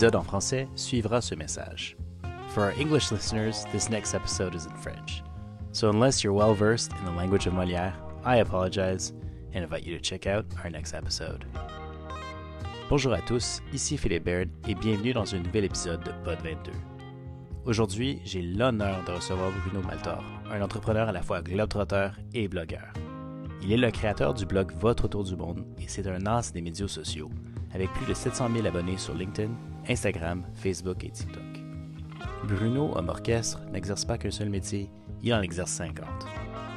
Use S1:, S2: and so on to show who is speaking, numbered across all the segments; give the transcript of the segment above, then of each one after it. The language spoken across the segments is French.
S1: épisode en français suivra ce message. For our English listeners, this next episode is in French. So unless you're well versed in the language of Molière, I apologize and invite you to check out our next episode. Bonjour à tous, ici Philippe Baird et bienvenue dans un nouvel épisode de Pod 22. Aujourd'hui, j'ai l'honneur de recevoir Bruno Maltor, un entrepreneur à la fois globetrotter et blogueur. Il est le créateur du blog Votre Tour du Monde et c'est un as des médias sociaux, avec plus de 700 000 abonnés sur LinkedIn, Instagram, Facebook et TikTok. Bruno, homme orchestre, n'exerce pas qu'un seul métier, il en exerce 50.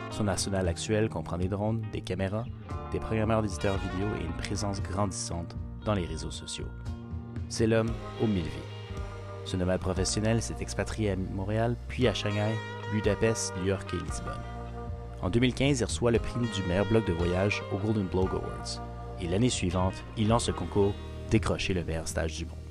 S1: Son arsenal actuel comprend des drones, des caméras, des programmeurs d'éditeurs vidéo et une présence grandissante dans les réseaux sociaux. C'est l'homme aux mille vies. Ce nomade professionnel s'est expatrié à Montréal, puis à Shanghai, Budapest, New York et Lisbonne. En 2015, il reçoit le prix du meilleur blog de voyage au Golden Blog Awards. Et l'année suivante, il lance le concours Décrocher le meilleur stage du monde.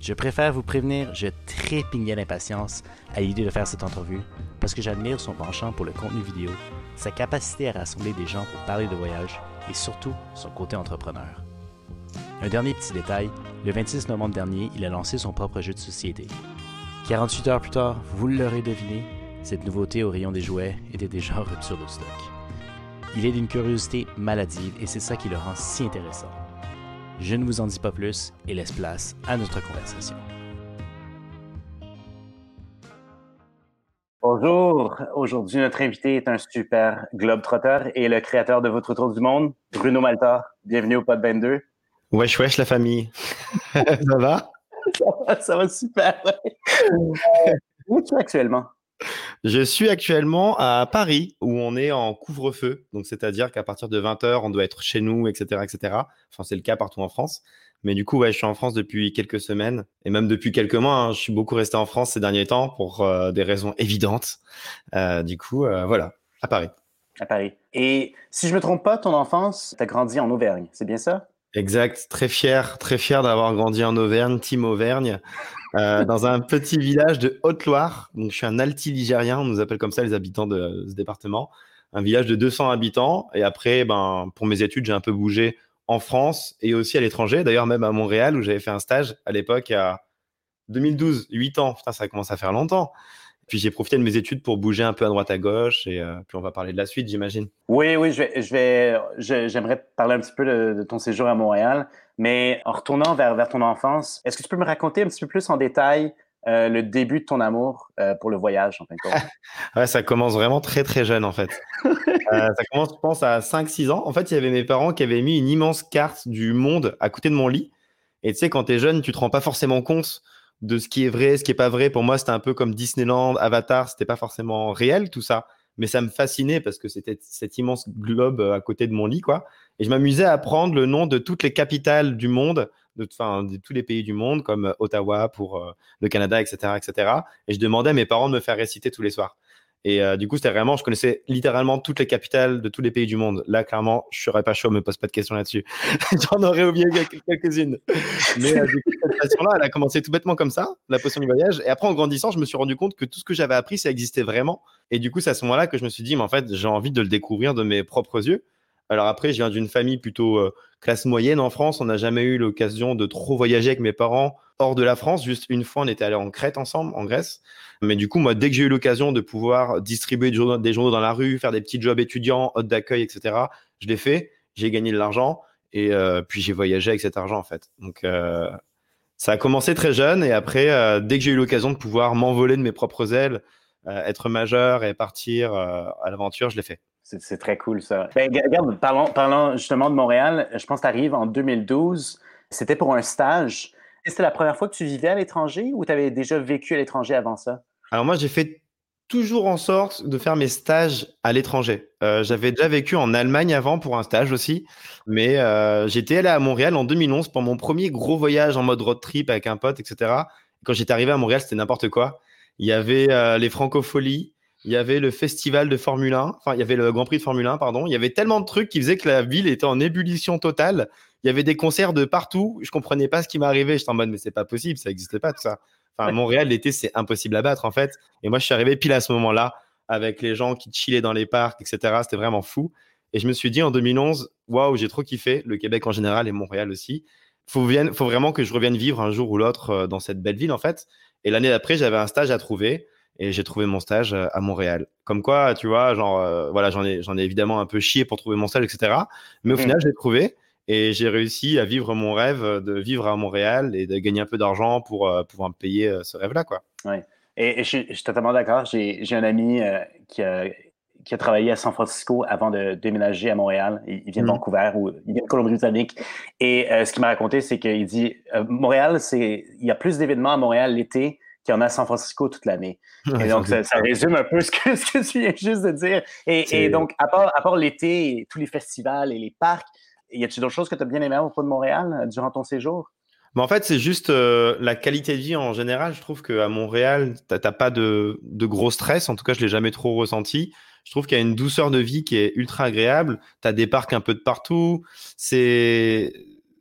S1: Je préfère vous prévenir, je trépignais d'impatience à l'idée de faire cette entrevue parce que j'admire son penchant pour le contenu vidéo, sa capacité à rassembler des gens pour parler de voyage et surtout son côté entrepreneur. Un dernier petit détail, le 26 novembre dernier, il a lancé son propre jeu de société. 48 heures plus tard, vous l'aurez deviné, cette nouveauté au rayon des jouets était déjà en rupture de stock. Il est d'une curiosité maladive et c'est ça qui le rend si intéressant. Je ne vous en dis pas plus et laisse place à notre conversation. Bonjour, aujourd'hui notre invité est un super globe-trotteur et le créateur de votre tour du monde, Bruno Malta. Bienvenue au Pod 22.
S2: Wesh wesh la famille. ça va?
S1: Ça va, super. Où es-tu actuellement?
S2: Je suis actuellement à Paris où on est en couvre-feu. Donc, c'est-à-dire qu'à partir de 20h, on doit être chez nous, etc. etc. Enfin, c'est le cas partout en France. Mais du coup, ouais, je suis en France depuis quelques semaines et même depuis quelques mois. Hein. je suis beaucoup resté en France ces derniers temps pour euh, des raisons évidentes. Euh, du coup, euh, voilà, à Paris.
S1: À Paris. Et si je me trompe pas, ton enfance, tu as grandi en Auvergne, c'est bien ça?
S2: Exact, très fier, très fier d'avoir grandi en Auvergne, Team Auvergne. Euh, dans un petit village de Haute-Loire. Donc, je suis un alti-ligérien, on nous appelle comme ça les habitants de ce département. Un village de 200 habitants. Et après, ben, pour mes études, j'ai un peu bougé en France et aussi à l'étranger. D'ailleurs, même à Montréal, où j'avais fait un stage à l'époque, à 2012, 8 ans. Putain, ça commence à faire longtemps. Puis j'ai profité de mes études pour bouger un peu à droite à gauche et euh, puis on va parler de la suite, j'imagine.
S1: Oui, oui, je vais, je j'aimerais parler un petit peu de, ton séjour à Montréal, mais en retournant vers, vers ton enfance, est-ce que tu peux me raconter un petit peu plus en détail euh, le début de ton amour euh, pour le voyage, en fin de compte?
S2: ouais, ça commence vraiment très, très jeune, en fait. ça commence, je pense, à 5-6 ans. En fait, il y avait mes parents qui avaient mis une immense carte du monde à côté de mon lit. Et tu sais, quand tu es jeune, tu te rends pas forcément compte de ce qui est vrai, ce qui est pas vrai. Pour moi, c'était un peu comme Disneyland, Avatar, c'était pas forcément réel tout ça, mais ça me fascinait parce que c'était cet immense globe euh, à côté de mon lit, quoi. Et je m'amusais à apprendre le nom de toutes les capitales du monde, de, de tous les pays du monde, comme euh, Ottawa pour euh, le Canada, etc., etc. Et je demandais à mes parents de me faire réciter tous les soirs. Et euh, du coup, c'était vraiment, je connaissais littéralement toutes les capitales de tous les pays du monde. Là, clairement, je serais pas chaud, me pose pas de questions là-dessus. J'en aurais oublié quelques-unes. Mais euh, du coup, cette passion-là, elle a commencé tout bêtement comme ça, la potion du voyage. Et après, en grandissant, je me suis rendu compte que tout ce que j'avais appris, ça existait vraiment. Et du coup, c'est à ce moment-là que je me suis dit, mais en fait, j'ai envie de le découvrir de mes propres yeux. Alors après, je viens d'une famille plutôt euh, classe moyenne en France. On n'a jamais eu l'occasion de trop voyager avec mes parents hors de la France. Juste une fois, on était allé en Crète ensemble, en Grèce. Mais du coup, moi, dès que j'ai eu l'occasion de pouvoir distribuer des journaux, dans la rue, faire des petits jobs étudiants, hôtes d'accueil, etc., je l'ai fait. J'ai gagné de l'argent et euh, puis j'ai voyagé avec cet argent en fait. Donc euh, ça a commencé très jeune et après, dès que j'ai eu l'occasion de pouvoir m'envoler de mes propres ailes, être majeur et partir à l'aventure, je l'ai fait.
S1: C'est très cool, ça. Ben, regarde, parlons, justement de Montréal. Je pense que tu arrives en 2012. C'était pour un stage. C'était la première fois que tu vivais à l'étranger ou tu avais déjà vécu à l'étranger avant ça?
S2: Alors moi, j'ai fait toujours en sorte de faire mes stages à l'étranger. Euh, j'avais déjà vécu en Allemagne avant pour un stage aussi, mais euh, j'étais allé à Montréal en 2011 pour mon premier gros voyage en mode road trip avec un pote, etc. Quand j'étais arrivé à Montréal, c'était n'importe quoi. Il y avait euh, les francopholies, il y avait le festival de Formule 1, enfin, il y avait le Grand Prix de Formule 1, pardon. Il y avait tellement de trucs qui faisaient que la ville était en ébullition totale. Il y avait des concerts de partout. Je comprenais pas ce qui m'arrivait. J'étais en mode, mais c'est pas possible, ça n'existait pas tout ça. Enfin, Montréal, l'été, c'est impossible à battre, en fait. Et moi, je suis arrivé pile à ce moment-là, avec les gens qui chillaient dans les parcs, etc. C'était vraiment fou. Et je me suis dit en 2011, waouh, j'ai trop kiffé, le Québec en général et Montréal aussi. faut, faut vraiment que je revienne vivre un jour ou l'autre dans cette belle ville, en fait. Et l'année d'après, j'avais un stage à trouver et j'ai trouvé mon stage à Montréal. Comme quoi, tu vois, genre, voilà, j'en ai, j'en ai évidemment un peu chié pour trouver mon stage, etc. Mais au mmh. final, j'ai trouvé et j'ai réussi à vivre mon rêve de vivre à Montréal et de gagner un peu d'argent pour pouvoir me payer ce rêve-là, quoi.
S3: Ouais. Et, je, suis totalement d'accord. J'ai un ami qui a, qui a travaillé à San Francisco avant de déménager à Montréal. Il, vient de mm. Vancouver ou il vient de Colombie-Britannique. Et euh, ce qu'il m'a raconté, c'est qu'il dit euh, Montréal, c'est il y a plus d'événements à Montréal l'été qu'il y en a à San Francisco toute l'année. et donc, ça, résume un peu ce que, ce que tu viens juste de dire. Et, donc, à part, à part l'été, tous les festivals et les parcs, y a-t-il d'autres choses que tu as bien aimé au de Montréal euh, durant ton séjour?
S2: Mais en fait, c'est juste la qualité de vie en général. Je trouve qu'à Montréal, tu n'as pas de, de, gros stress. En tout cas, je ne l'ai jamais trop ressenti je trouve qu'il y a une douceur de vie qui est ultra agréable. Tu as des parcs un peu de partout. C'est,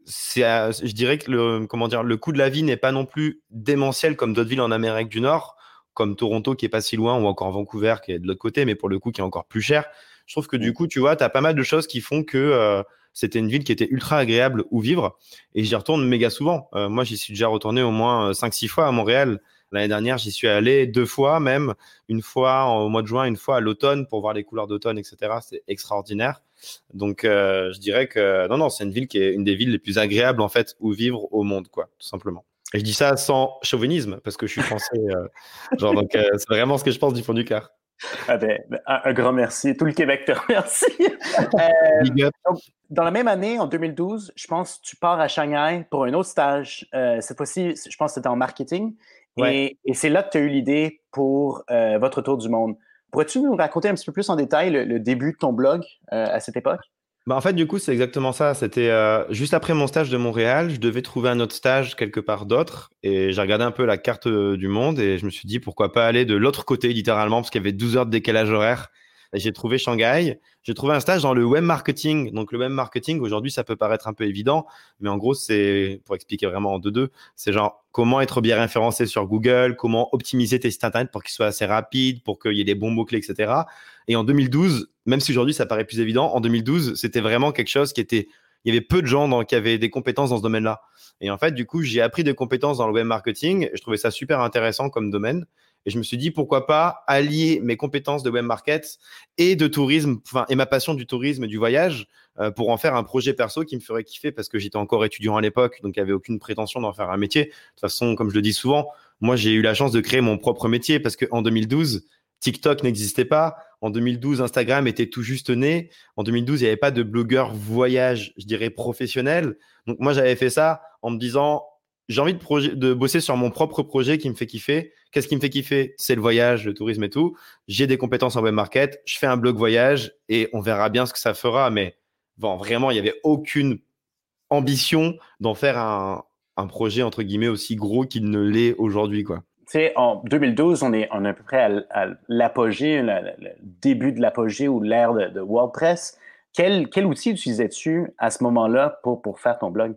S2: c'est, je dirais que le, comment dire, le coût de la vie n'est pas non plus démentiel comme d'autres villes en Amérique du Nord, comme Toronto qui est pas si loin ou encore Vancouver qui est de l'autre côté, mais pour le coup qui est encore plus cher. Je trouve que du coup, tu vois, tu as pas mal de choses qui font que euh, c'était une ville qui était ultra agréable où vivre. Et j'y retourne méga souvent. Euh, moi, j'y suis déjà retourné au moins 5-6 fois à Montréal. L'année dernière, j'y suis allé deux fois même, une fois au mois de juin, une fois à l'automne pour voir les couleurs d'automne, etc. C'est extraordinaire. Donc, euh, je dirais que non, non, c'est une ville qui est une des villes les plus agréables en fait où vivre au monde, quoi, tout simplement. Et je dis ça sans chauvinisme parce que je suis français. Euh, genre, donc, euh, c'est vraiment ce que je pense du fond du cœur.
S3: Ah ben, un, grand merci. Tout le Québec te remercie. dans la même année, en 2012, je pense que tu pars à Shanghai pour un autre stage. cette fois-ci, je pense que c'était en marketing. Et, c'est là que tu as eu l'idée pour euh, votre tour du monde. Pourrais-tu nous raconter un petit peu plus en détail le, début de ton blog euh, à cette époque?
S2: Bah en fait, du coup, c'est exactement ça. C'était euh, juste après mon stage de Montréal, je devais trouver un autre stage quelque part d'autre. Et j'ai regardé un peu la carte du monde et je me suis dit pourquoi pas aller de l'autre côté, littéralement, parce qu'il y avait 12 heures de décalage horaire. J'ai trouvé Shanghai. J'ai trouvé un stage dans le web marketing. Donc, le web marketing, aujourd'hui, ça peut paraître un peu évident, mais en gros, c'est, pour expliquer vraiment en deux-deux, c'est genre comment être bien référencé sur Google, comment optimiser tes sites internet pour qu'ils soient assez rapides, pour qu'il y ait des bons mots-clés, etc. Et en 2012, même si aujourd'hui ça paraît plus évident, en 2012, c'était vraiment quelque chose qui était. Il y avait peu de gens qui avaient des compétences dans ce domaine-là. Et en fait, du coup, j'ai appris des compétences dans le web marketing. Je trouvais ça super intéressant comme domaine. Et je me suis dit, pourquoi pas allier mes compétences de web market et de tourisme, enfin, et ma passion du tourisme et du voyage euh, pour en faire un projet perso qui me ferait kiffer parce que j'étais encore étudiant à l'époque, donc il n'y avait aucune prétention d'en faire un métier. De toute façon, comme je le dis souvent, moi, j'ai eu la chance de créer mon propre métier parce qu'en 2012, TikTok n'existait pas. En 2012, Instagram était tout juste né. En 2012, il n'y avait pas de blogueur voyage, je dirais, professionnel. Donc, moi, j'avais fait ça en me disant, j'ai envie de, bosser sur mon propre projet qui me fait kiffer. Qu'est-ce qui me fait kiffer? C'est le voyage, le tourisme et tout. J'ai des compétences en web market. Je fais un blog voyage et on verra bien ce que ça fera. Mais bon, vraiment, il n'y avait aucune ambition d'en faire un, projet entre guillemets aussi gros qu'il ne l'est aujourd'hui.
S3: Tu sais, en 2012, on est, à peu près à, l'apogée, le, début de l'apogée ou l'ère de, WordPress. Quel, quel outil utilisais-tu à ce moment-là pour faire ton blog?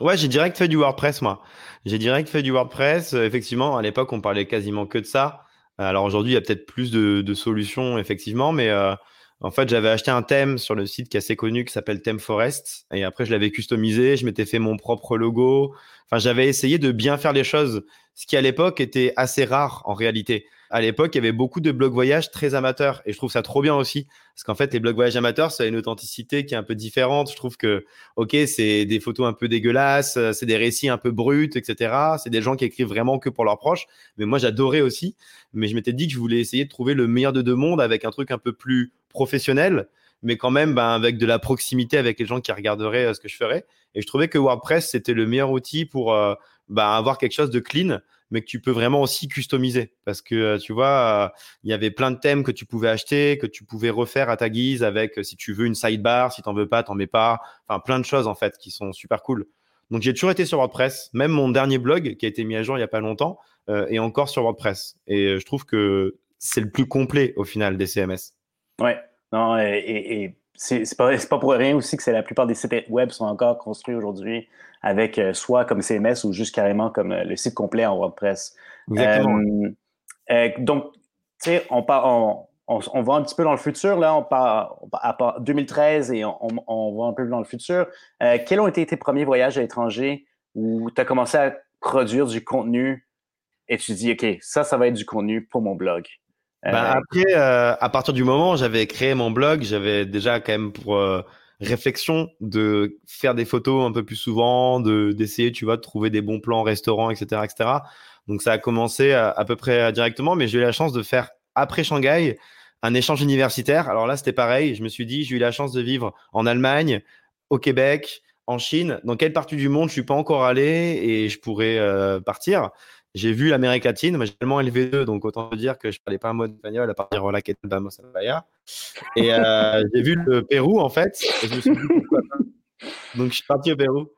S2: Ouais, j'ai direct fait du WordPress, moi. J'ai direct fait du WordPress. Euh, effectivement, à l'époque, on parlait quasiment que de ça. Alors aujourd'hui, il y a peut-être plus de, solutions, effectivement, mais euh, en fait, j'avais acheté un thème sur le site qui est assez connu, qui s'appelle Theme Forest. Et après, je l'avais customisé, je m'étais fait mon propre logo. Enfin, j'avais essayé de bien faire les choses, ce qui à l'époque était assez rare en réalité à l'époque, il y avait beaucoup de blogs voyage très amateurs et je trouve ça trop bien aussi parce qu'en fait, les blogs voyage amateurs, ça a une authenticité qui est un peu différente. Je trouve que, ok, c'est des photos un peu dégueulasses, euh, c'est des récits un peu bruts, etc. C'est des gens qui écrivent vraiment que pour leurs proches. Mais moi, j'adorais aussi. Mais je m'étais dit que je voulais essayer de trouver le meilleur de deux mondes avec un truc un peu plus professionnel, mais quand même ben, avec de la proximité avec les gens qui regarderaient euh, ce que je ferais. Et je trouvais que WordPress, c'était le meilleur outil pour euh, ben, avoir quelque chose de clean mais que tu peux vraiment aussi customiser. Parce que, euh, tu vois, euh, il y avait plein de thèmes que tu pouvais acheter, que tu pouvais refaire à ta guise avec, euh, si tu veux, une sidebar, si tu n'en veux pas, t'en mets pas. Enfin, plein de choses, en fait, qui sont super cool. Donc, j'ai toujours été sur WordPress. Même mon dernier blog, qui a été mis à jour il n'y a pas longtemps, est encore sur WordPress. Et je trouve que c'est le plus complet, au final, des CMS.
S3: Ouais. Non, et c'est pas, pas pour rien aussi que c'est la plupart des sites web sont encore construits aujourd'hui avec euh, soit comme CMS ou juste carrément comme euh, le site complet en WordPress. Exactement. Euh, donc, tu sais, on, on, on, va un petit peu dans le futur, là, on part à 2013 et on, on, va un peu dans le futur. quels ont été tes premiers voyages à l'étranger ou tu as commencé à produire du contenu et tu dis, OK, ça, ça va être du contenu pour mon blog?
S2: Ben, après, à partir du moment où j'avais créé mon blog, j'avais déjà quand même pour réflexion de faire des photos un peu plus souvent, de d'essayer, tu vois, de trouver des bons plans restaurants, etc., etc. Donc ça a commencé à, peu près directement, mais j'ai eu la chance de faire après Shanghai un échange universitaire. Alors là, c'était pareil. Je me suis dit, j'ai eu la chance de vivre en Allemagne, au Québec, en Chine. Dans quelle partie du monde je suis pas encore allé et je pourrais euh, partir? J'ai vu l'Amérique latine, moi j'ai tellement élevé deux, donc autant dire que je parlais pas un mot espagnol à partir de la quête vamos Et euh, j'ai vu le Pérou en fait, et je me suis dit pourquoi pas. Donc je suis parti au Pérou.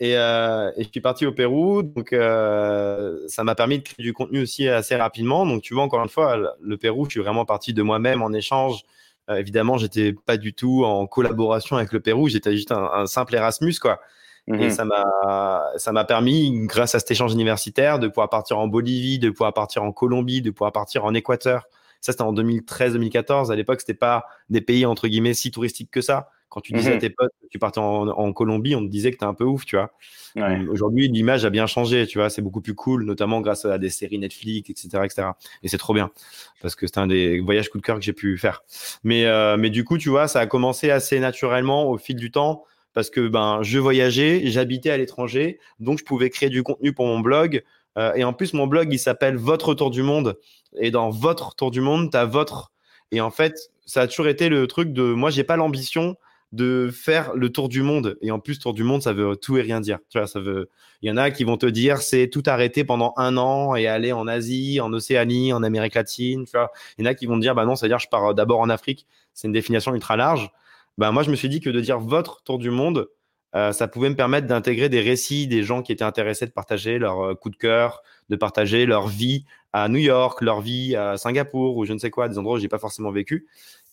S2: Et, euh, et je suis parti au Pérou, donc euh, ça m'a permis de créer du contenu aussi assez rapidement. Donc tu vois, encore une fois, le Pérou, je suis vraiment parti de moi-même en échange. Évidemment, j'étais pas du tout en collaboration avec le Pérou, j'étais juste un, un simple Erasmus, quoi. Et mhm. ça m'a, ça m'a permis, grâce à cet échange universitaire, de pouvoir partir en Bolivie, de pouvoir partir en Colombie, de pouvoir partir en Équateur. Ça, c'était en 2013-2014. À l'époque, c'était pas des pays, entre guillemets, si touristiques que ça. Quand tu disais à mhm. tes potes que tu partais en, Colombie, on te disait que t'es un peu ouf, tu vois. Aujourd'hui, l'image a bien changé, tu vois. C'est beaucoup plus cool, notamment grâce à des séries Netflix, etc., etc. Et c'est trop bien parce que c'est un des voyages coup de cœur que j'ai pu faire. Mais, euh, mais du coup, tu vois, ça a commencé assez naturellement au fil du temps parce que ben, je voyageais, j'habitais à l'étranger, donc je pouvais créer du contenu pour mon blog. Euh, et en plus, mon blog, il s'appelle Votre Tour du Monde. Et dans Votre Tour du Monde, tu as votre. Et en fait, ça a toujours été le truc de moi, j'ai pas l'ambition de faire le tour du monde. Et en plus, tour du monde, ça veut tout et rien dire. Tu vois, ça veut. Il y en a qui vont te dire c'est tout arrêter pendant un an et aller en Asie, en Océanie, en Amérique latine. Tu vois. Il y en a qui vont te dire bah non, c'est-à-dire je pars d'abord en Afrique. C'est une définition ultra large. Bah, moi, je me suis dit que de dire votre tour du monde, euh, ça pouvait me permettre d'intégrer des récits des gens qui étaient intéressés de partager leur euh, coup de cœur, de partager leur vie à New York, leur vie à Singapour ou je ne sais quoi, des endroits où j'ai pas forcément vécu.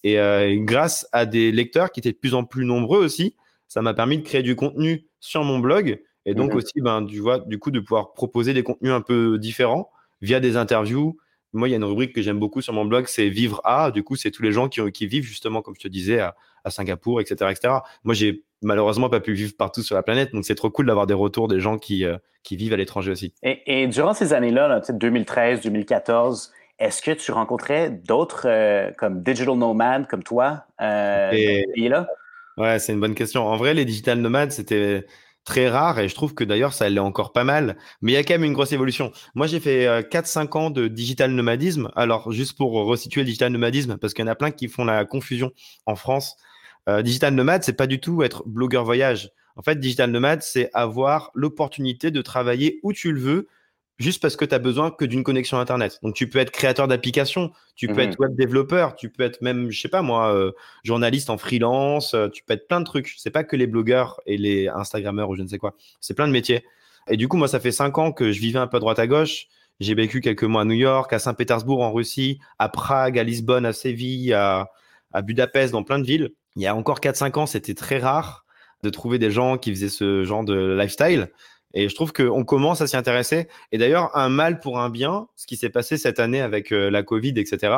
S2: Et euh, grâce à des lecteurs qui étaient de plus en plus nombreux aussi, ça m'a permis de créer du contenu sur mon blog et donc mmh aussi, ben, tu vois, du coup, de pouvoir proposer des contenus un peu différents via des interviews, moi, il y a une rubrique que j'aime beaucoup sur mon blog, c'est Vivre à. Du coup, c'est tous les gens qui, qui, vivent justement, comme je te disais, à, Singapour, etc., etc. Moi, j'ai malheureusement pas pu vivre partout sur la planète, donc c'est trop cool d'avoir des retours des gens qui, euh, qui vivent à l'étranger aussi.
S3: Et, durant ces années-là, 2013, 2014, est-ce que tu rencontrais d'autres euh, comme digital nomades comme toi euh, là
S2: Ouais, c'est une bonne question. En vrai, les digital nomades, c'était très rare et je trouve que d'ailleurs ça l'est encore pas mal. Mais il y a quand même une grosse évolution. Moi j'ai fait 4-5 euh, ans de digital nomadisme. Alors juste pour resituer le digital nomadisme, parce qu'il y en a plein qui font la confusion en France. Euh, digital nomade, c'est pas du tout être blogueur voyage. En fait, digital nomade, c'est avoir l'opportunité de travailler où tu le veux, juste parce que tu as besoin que d'une connexion Internet. Donc, tu peux être créateur d'applications, tu peux être mhm. web développeur, tu peux être même, je sais pas moi, euh, journaliste en freelance, euh, tu peux être plein de trucs. C'est pas que les blogueurs et les Instagrammeurs ou je ne sais quoi. C'est plein de métiers. Et du coup, moi, ça fait cinq ans que je vivais un peu à droite à gauche. J'ai vécu quelques mois à New York, à Saint-Pétersbourg en Russie, à Prague, à Lisbonne, à Séville, à, à Budapest, dans plein de villes. Il y a encore 4-5 ans, c'était très rare de trouver des gens qui faisaient ce genre de lifestyle. Et je trouve qu'on commence à s'y intéresser. Et d'ailleurs, un mal pour un bien, ce qui s'est passé cette année avec euh, la Covid, etc.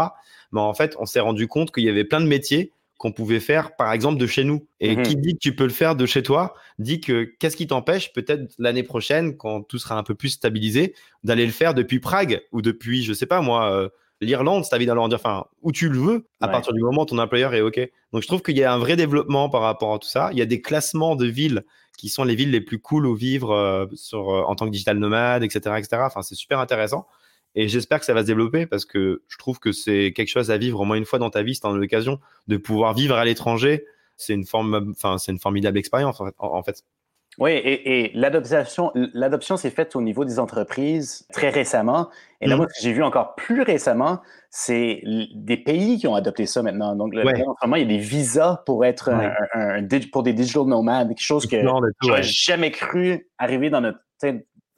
S2: Mais en fait, on s'est rendu compte qu'il y avait plein de métiers qu'on pouvait faire, par exemple, de chez nous. Et mhm. qui dit que tu peux le faire de chez toi, dit que qu'est-ce qui t'empêche, peut-être l'année prochaine, quand tout sera un peu plus stabilisé, d'aller le faire depuis Prague ou depuis, je sais pas moi, euh, l'Irlande, c'est ta vie d'aller dire, enfin, où tu le veux, à partir du moment où ton employeur est OK. Donc, je trouve qu'il y a un vrai développement par rapport à tout ça. Il y a des classements de villes qui sont les villes les plus cool où vivre euh, euh, en tant que digital nomade, etc., etc. C'est super intéressant. Et j'espère que ça va se développer parce que je trouve que c'est quelque chose à vivre au moins une fois dans ta vie as l'occasion de pouvoir vivre à l'étranger. C'est une, forme, c'est une formidable expérience en fait.
S3: Oui, et, et l'adoption, l'adoption s'est faite au niveau des entreprises très récemment. Et là, mmh. moi, ce que j'ai vu encore plus récemment, c'est des pays qui ont adopté ça maintenant. Donc, là, il y a des visas pour être un, pour des digital nomades, quelque chose que j'aurais jamais cru arriver dans notre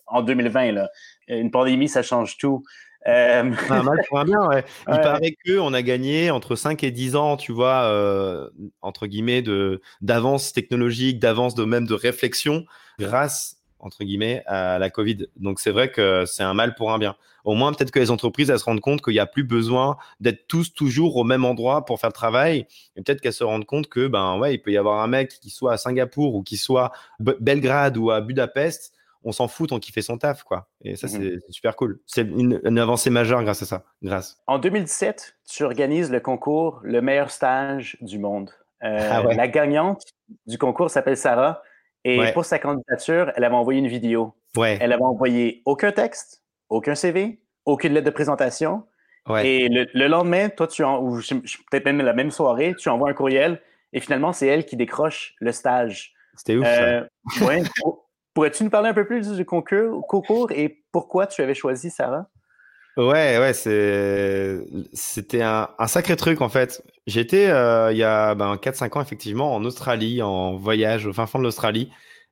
S3: en 2020. Là. Une pandémie, ça change tout.
S2: Euh... Un mal pour un bien, ouais. Il paraît qu'on a gagné entre 5 et 10 ans, tu vois, euh, entre guillemets, d'avance technologique, d'avance de même de réflexion, grâce, entre guillemets, à la Covid. Donc c'est vrai que c'est un mal pour un bien. Au moins, peut-être que les entreprises, elles se rendent compte qu'il n'y a plus besoin d'être tous toujours au même endroit pour faire le travail. Et peut-être qu'elles se rendent compte que, ben ouais, il peut y avoir un mec qui soit à Singapour ou qui soit à Belgrade ou à Budapest on s'en fout tant qu'il fait son taf, quoi. Et ça,
S3: Mhm.
S2: c'est super cool. C'est une, une avancée majeure grâce à ça. Grâce.
S3: En 2017, tu organises le concours Le meilleur stage du monde. Euh,
S2: Ah ouais.
S3: La gagnante du concours s'appelle Sarah. Et
S2: Ouais.
S3: pour sa candidature, elle avait envoyé une vidéo.
S2: Ouais,
S3: Elle avait envoyé aucun texte, aucun CV, aucune lettre de présentation.
S2: ouais.
S3: Et le, le lendemain, toi, tu en, ou peut-être même la même soirée, tu envoies un courriel. Et finalement, c'est elle qui décroche le stage.
S2: C'était ouf. ça.
S3: Euh. Pour- Pourrais-tu nous parler un peu plus du concours, concours et pourquoi tu avais choisi Sarah?
S2: Ouais, ouais, c'est, c'était un, un sacré truc en fait. J'étais euh, il y a ben, 4-5 ans effectivement en Australie, en voyage au fin fond de l'Australie.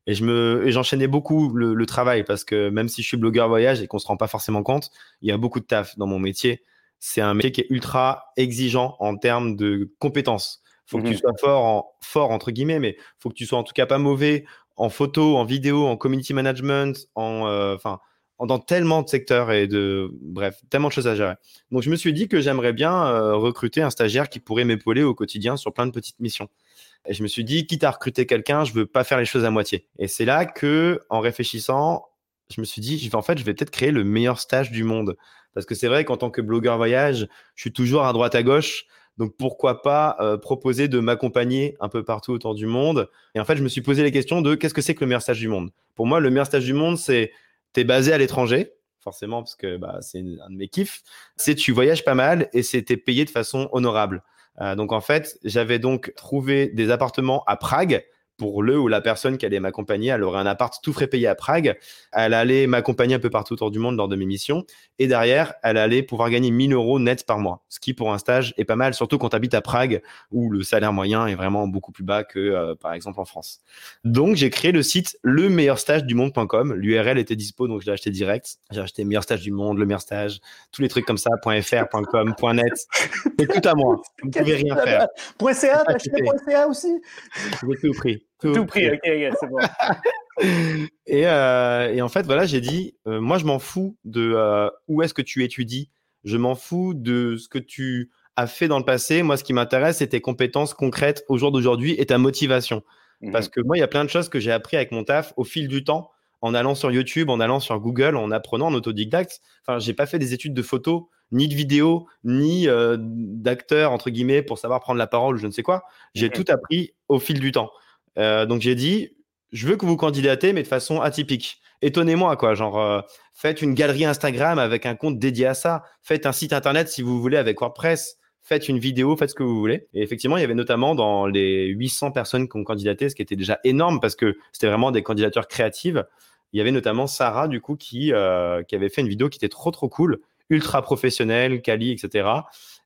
S2: Et je me, j'enchaînais beaucoup le, le travail parce que même si je suis blogueur voyage et qu'on se rend pas forcément compte, il y a beaucoup de taf dans mon métier. C'est un métier qui est ultra exigeant en termes de compétences. Faut que tu
S3: Mhm.
S2: sois fort, en, fort entre guillemets, mais faut que tu sois en tout cas pas mauvais en photo, en vidéo, en community management, en, euh, enfin, en- dans tellement de secteurs et de, bref, tellement de choses à gérer. Donc je me suis dit que j'aimerais bien euh, recruter un stagiaire qui pourrait m'épauler au quotidien sur plein de petites missions. Et je me suis dit, quitte à recruter quelqu'un, je veux pas faire les choses à moitié. Et c'est là que, en réfléchissant, je me suis dit, en fait, je vais peut-être créer le meilleur stage du monde. Parce que c'est vrai qu'en tant que blogueur voyage, je suis toujours à droite à gauche. Donc pourquoi pas euh, proposer de m'accompagner un peu partout autour du monde? Et en fait, je me suis posé les questions de qu'est-ce que c'est que le meilleur stage du monde? Pour moi, le meilleur stage du monde, c'est tu es basé à l'étranger, forcément, parce que bah, c'est un de mes kiffs. C'est tu voyages pas mal et c'était payé de façon honorable. Euh, donc en fait, j'avais donc trouvé des appartements à Prague pour le ou la personne qui allait m'accompagner. Elle aurait un appart tout frais payé à Prague. Elle allait m'accompagner un peu partout autour du monde lors de mes missions. Et derrière, elle allait pouvoir gagner 1000 euros net par mois. Ce qui, pour un stage, est pas mal, surtout quand tu habites à Prague, où le salaire moyen est vraiment beaucoup plus bas que, euh, par exemple, en France. Donc, j'ai créé le site le meilleur stage du monde.com. L'URL était dispo, donc je l'ai acheté direct. J'ai acheté meilleur stage du monde, le meilleur stage, tous les trucs comme ça, .fr, .com, .net. C'est tout à moi. Vous pouvez rien faire.
S3: Point .ca, t'as acheté .ca aussi?
S2: J'ai tout pris.
S3: Tout pris, ok, c'est bon.
S2: Et, euh, et en fait, voilà, j'ai dit, euh, moi, je m'en fous de euh, où est-ce que tu étudies. Je m'en fous de ce que tu as fait dans le passé. Moi, ce qui m'intéresse, c'est tes compétences concrètes au jour d'aujourd'hui et ta motivation. Parce que moi, il y a plein de choses que j'ai appris avec mon taf au fil du temps, en allant sur YouTube, en allant sur Google, en apprenant en autodidacte. Enfin, j'ai pas fait des études de photo, ni de vidéo, ni d'acteur, entre guillemets, pour savoir prendre la parole ou je ne sais quoi. J'ai
S3: Mhm.
S2: tout appris au fil du temps. Euh, donc, j'ai dit, je veux que vous candidatez, mais de façon atypique. Étonnez-moi, quoi. Genre, euh, faites une galerie Instagram avec un compte dédié à ça. Faites un site internet si vous voulez avec WordPress. Faites une vidéo, faites ce que vous voulez. Et effectivement, il y avait notamment dans les 800 personnes qui ont candidaté, ce qui était déjà énorme parce que c'était vraiment des candidatures créatives. Il y avait notamment Sarah, du coup, qui, euh, qui avait fait une vidéo qui était trop, trop cool, ultra professionnelle, quali, etc.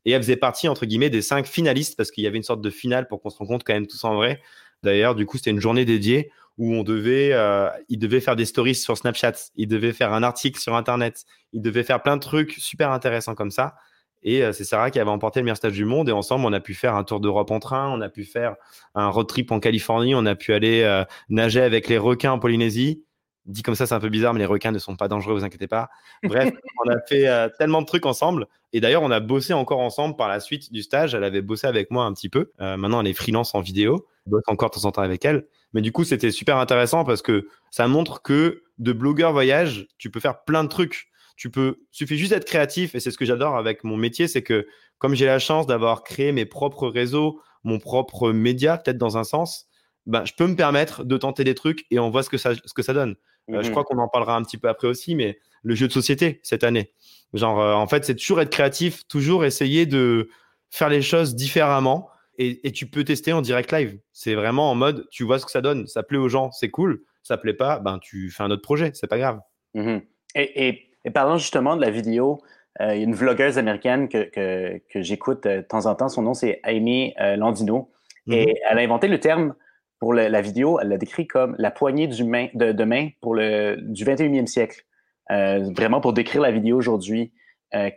S2: Et elle faisait partie, entre guillemets, des cinq finalistes parce qu'il y avait une sorte de finale pour qu'on se rencontre quand même tous en vrai. D'ailleurs, du coup, c'était une journée dédiée où on devait, euh, il devait faire des stories sur Snapchat, il devait faire un article sur Internet, il devait faire plein de trucs super intéressants comme ça. Et euh, c'est Sarah qui avait emporté le meilleur stage du monde. Et ensemble, on a pu faire un tour d'Europe en train, on a pu faire un road trip en Californie, on a pu aller euh, nager avec les requins en Polynésie. Dit comme ça, c'est un peu bizarre, mais les requins ne sont pas dangereux, vous inquiétez pas. Bref, on a fait euh, tellement de trucs ensemble. Et d'ailleurs, on a bossé encore ensemble par la suite du stage. Elle avait bossé avec moi un petit peu. Maintenant, elle est freelance en vidéo. Je bosse encore de temps en temps avec elle. Mais du coup, c'était super intéressant parce que ça montre que de blogueur voyage, tu peux faire plein de trucs. Tu peux, suffit juste d'être créatif et c'est ce que j'adore avec mon métier, c'est que comme j'ai la chance d'avoir créé mes propres réseaux, mon propre média, peut-être dans un sens, ben, je peux me permettre de tenter des trucs et on voit ce que ça, ce que ça donne. Euh, je
S3: Mhm.
S2: crois qu'on en parlera un petit peu après aussi, mais le jeu de société cette année. Genre, euh, en fait, c'est toujours être créatif, toujours essayer de faire les choses différemment et, et tu peux tester en direct live. C'est vraiment en mode, tu vois ce que ça donne, ça plaît aux gens, c'est cool, ça plaît pas, ben tu fais un autre projet, c'est pas grave.
S3: Mhm. Et, et- et parlant justement de la vidéo, euh, il y a une vlogueuse américaine que, que, que j'écoute de temps en temps. Son nom, c'est Amy euh, Landino. Et elle a inventé le terme pour le- la vidéo. Elle l'a décrit comme la poignée du main, de, de main pour le, du 21e siècle. Euh, vraiment pour décrire la vidéo aujourd'hui.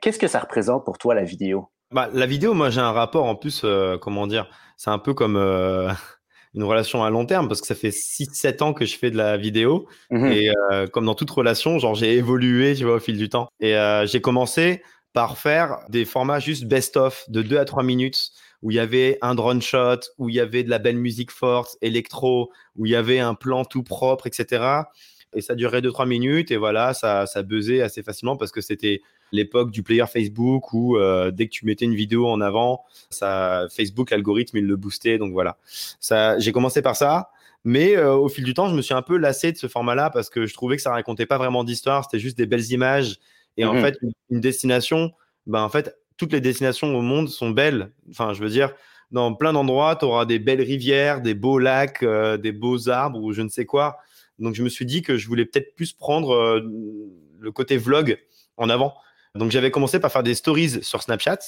S3: Qu'est-ce que ça représente pour toi, la vidéo?
S2: Bah, la vidéo, moi, j'ai un rapport en plus, euh, comment dire, c'est un peu comme euh, une relation à long terme parce que ça fait 6-7 ans que je fais de la vidéo
S3: Mhm.
S2: et euh, comme dans toute relation, genre j'ai évolué, tu vois, au fil du temps. Et j'ai commencé par faire des formats juste best-of de 2 à 3 minutes où il y avait un drone shot, où il y avait de la belle musique forte, électro, où il y avait un plan tout propre, etc. et ça durait 2-3 minutes et voilà, ça, ça buzzait assez facilement parce que c'était l'époque du player Facebook où euh, dès que tu mettais une vidéo en avant, ça, Facebook, l'algorithme, il le boostait. Donc voilà, ça, j'ai commencé par ça. Mais euh, au fil du temps, je me suis un peu lassé de ce format-là parce que je trouvais que ça racontait pas vraiment d'histoire, c'était juste des belles images. Et en
S3: Mhm.
S2: fait, une destination, ben en fait, toutes les destinations au monde sont belles. Enfin, je veux dire, dans plein d'endroits, tu auras des belles rivières, des beaux lacs, euh, des beaux arbres ou je ne sais quoi. Donc, je me suis dit que je voulais peut-être plus prendre euh, le côté vlog en avant. Donc, j'avais commencé par faire des stories sur Snapchat,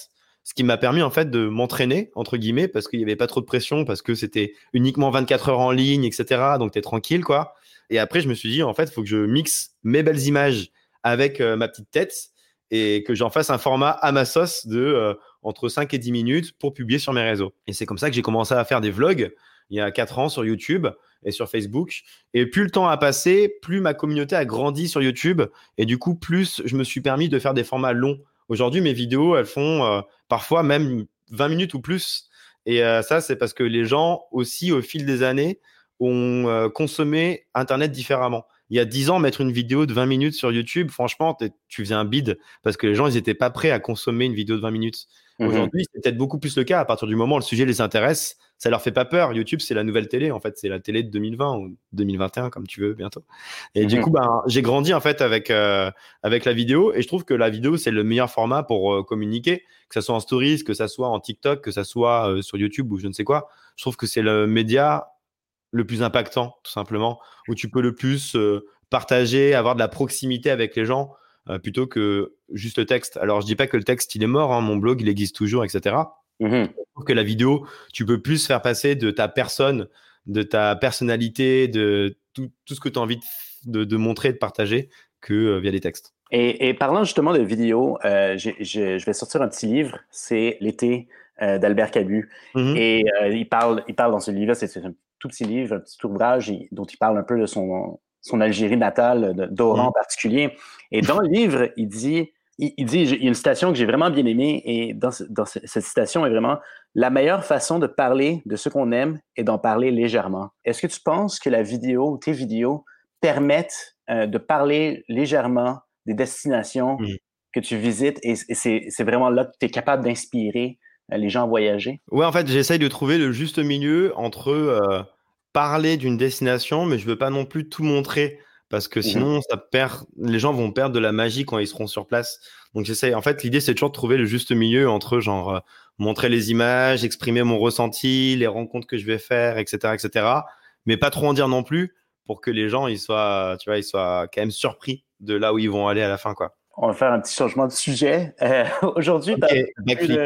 S2: ce qui m'a permis en fait de m'entraîner, entre guillemets, parce qu'il n'y avait pas trop de pression, parce que c'était uniquement 24 heures en ligne, etc. Donc, tu es tranquille, quoi. Et après, je me suis dit, en fait, il faut que je mixe mes belles images avec euh, ma petite tête et que j'en fasse un format à ma sauce de euh, entre 5 et 10 minutes pour publier sur mes réseaux. Et c'est comme ça que j'ai commencé à faire des vlogs il y a 4 ans sur YouTube et sur Facebook. Et plus le temps a passé, plus ma communauté a grandi sur YouTube. Et du coup, plus je me suis permis de faire des formats longs. Aujourd'hui, mes vidéos, elles font euh, parfois même 20 minutes ou plus. Et euh, ça, c'est parce que les gens aussi, au fil des années, ont euh, consommé Internet différemment. Il y a 10 ans, mettre une vidéo de 20 minutes sur YouTube, franchement, tu faisais un bide parce que les gens, ils n'étaient pas prêts à consommer une vidéo de 20 minutes.
S3: Mhm.
S2: Aujourd'hui, c'est peut-être beaucoup plus le cas. À partir du moment où le sujet les intéresse, ça leur fait pas peur. YouTube, c'est la nouvelle télé. En fait, c'est la télé de 2020 ou 2021, comme tu veux, bientôt. Et du
S3: Mhm.
S2: coup, ben, j'ai grandi en fait avec euh, avec la vidéo, et je trouve que la vidéo c'est le meilleur format pour euh, communiquer, que ça soit en stories, que ça soit en TikTok, que ça soit euh, sur YouTube ou je ne sais quoi. Je trouve que c'est le média le plus impactant, tout simplement, où tu peux le plus euh, partager, avoir de la proximité avec les gens euh, plutôt que juste le texte. Alors, je dis pas que le texte il est mort, hein, mon blog il existe toujours, etc. Trouve que la vidéo, tu peux plus faire passer de ta personne, de ta personnalité, de tout, tout ce que tu as envie de, montrer, de partager que euh, via les textes.
S3: Et, et parlant justement de vidéo, je vais sortir un petit livre, c'est L'été d'Albert Camus.
S2: Mhm.
S3: Et il, parle, il parle dans ce livre, c'est tout petit livre, un petit ouvrage dont il parle un peu de son, son Algérie natale, d'Oran
S2: Mhm.
S3: en particulier. Et dans le livre, il dit, il, il dit, il y a une citation que j'ai vraiment bien aimée, et dans, ce- dans ce- cette citation est vraiment la meilleure façon de parler de ce qu'on aime est d'en parler légèrement. Est-ce que tu penses que la vidéo, tes vidéos, permettent euh, de parler légèrement des destinations
S2: Mhm.
S3: que tu visites et, et c'est c'est vraiment là que tu es capable d'inspirer les gens voyager?
S2: Ouais, en fait, j'essaye de trouver le juste milieu entre euh, parler d'une destination, mais je veux pas non plus tout montrer parce que
S3: Mhm.
S2: sinon, ça perd, les gens vont perdre de la magie quand ils seront sur place. Donc, j'essaye. En fait, l'idée, c'est toujours de trouver le juste milieu entre genre euh, montrer les images, exprimer mon ressenti, les rencontres que je vais faire, etc., etc. Mais pas trop en dire non plus pour que les gens, ils soient, tu vois, ils soient quand même surpris de là où ils vont aller à la fin, quoi.
S3: On va faire un petit changement de sujet. Euh, Aujourd'hui,
S2: Ok,
S3: tu as
S2: backflip.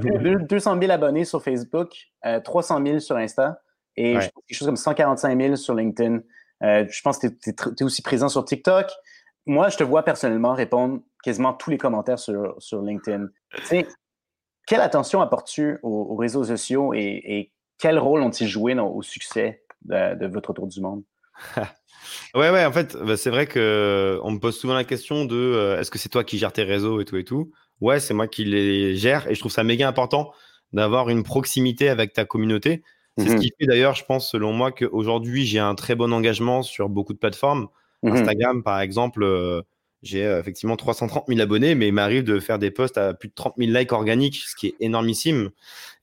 S3: plus de 200 000 abonnés sur Facebook, euh, 300 000 sur Insta et
S2: Ouais.
S3: je pense quelque chose comme 145 000 sur LinkedIn. Euh, je pense que tu es, aussi présent sur TikTok. Moi, je te vois personnellement répondre quasiment tous les commentaires sur, sur LinkedIn. Tu sais, quelle attention apportes-tu aux, aux réseaux sociaux et, et quel rôle ont-ils joué dans- au succès de, de votre tour du monde?
S2: Ouais, ouais, en fait, bah, c'est vrai que on me pose souvent la question de euh, est-ce que c'est toi qui gères tes réseaux et tout et tout? Ouais, c'est moi qui les gère et je trouve ça méga important d'avoir une proximité avec ta communauté. C'est ce
S3: Mhm.
S2: qui fait d'ailleurs, je pense, selon moi, qu'aujourd'hui, j'ai un très bon engagement sur beaucoup de plateformes.
S3: Mhm.
S2: Instagram, par exemple, euh, j'ai euh, effectivement 330 000 abonnés, mais il m'arrive de faire des posts à plus de 30 000 likes organiques, ce qui est énormissime.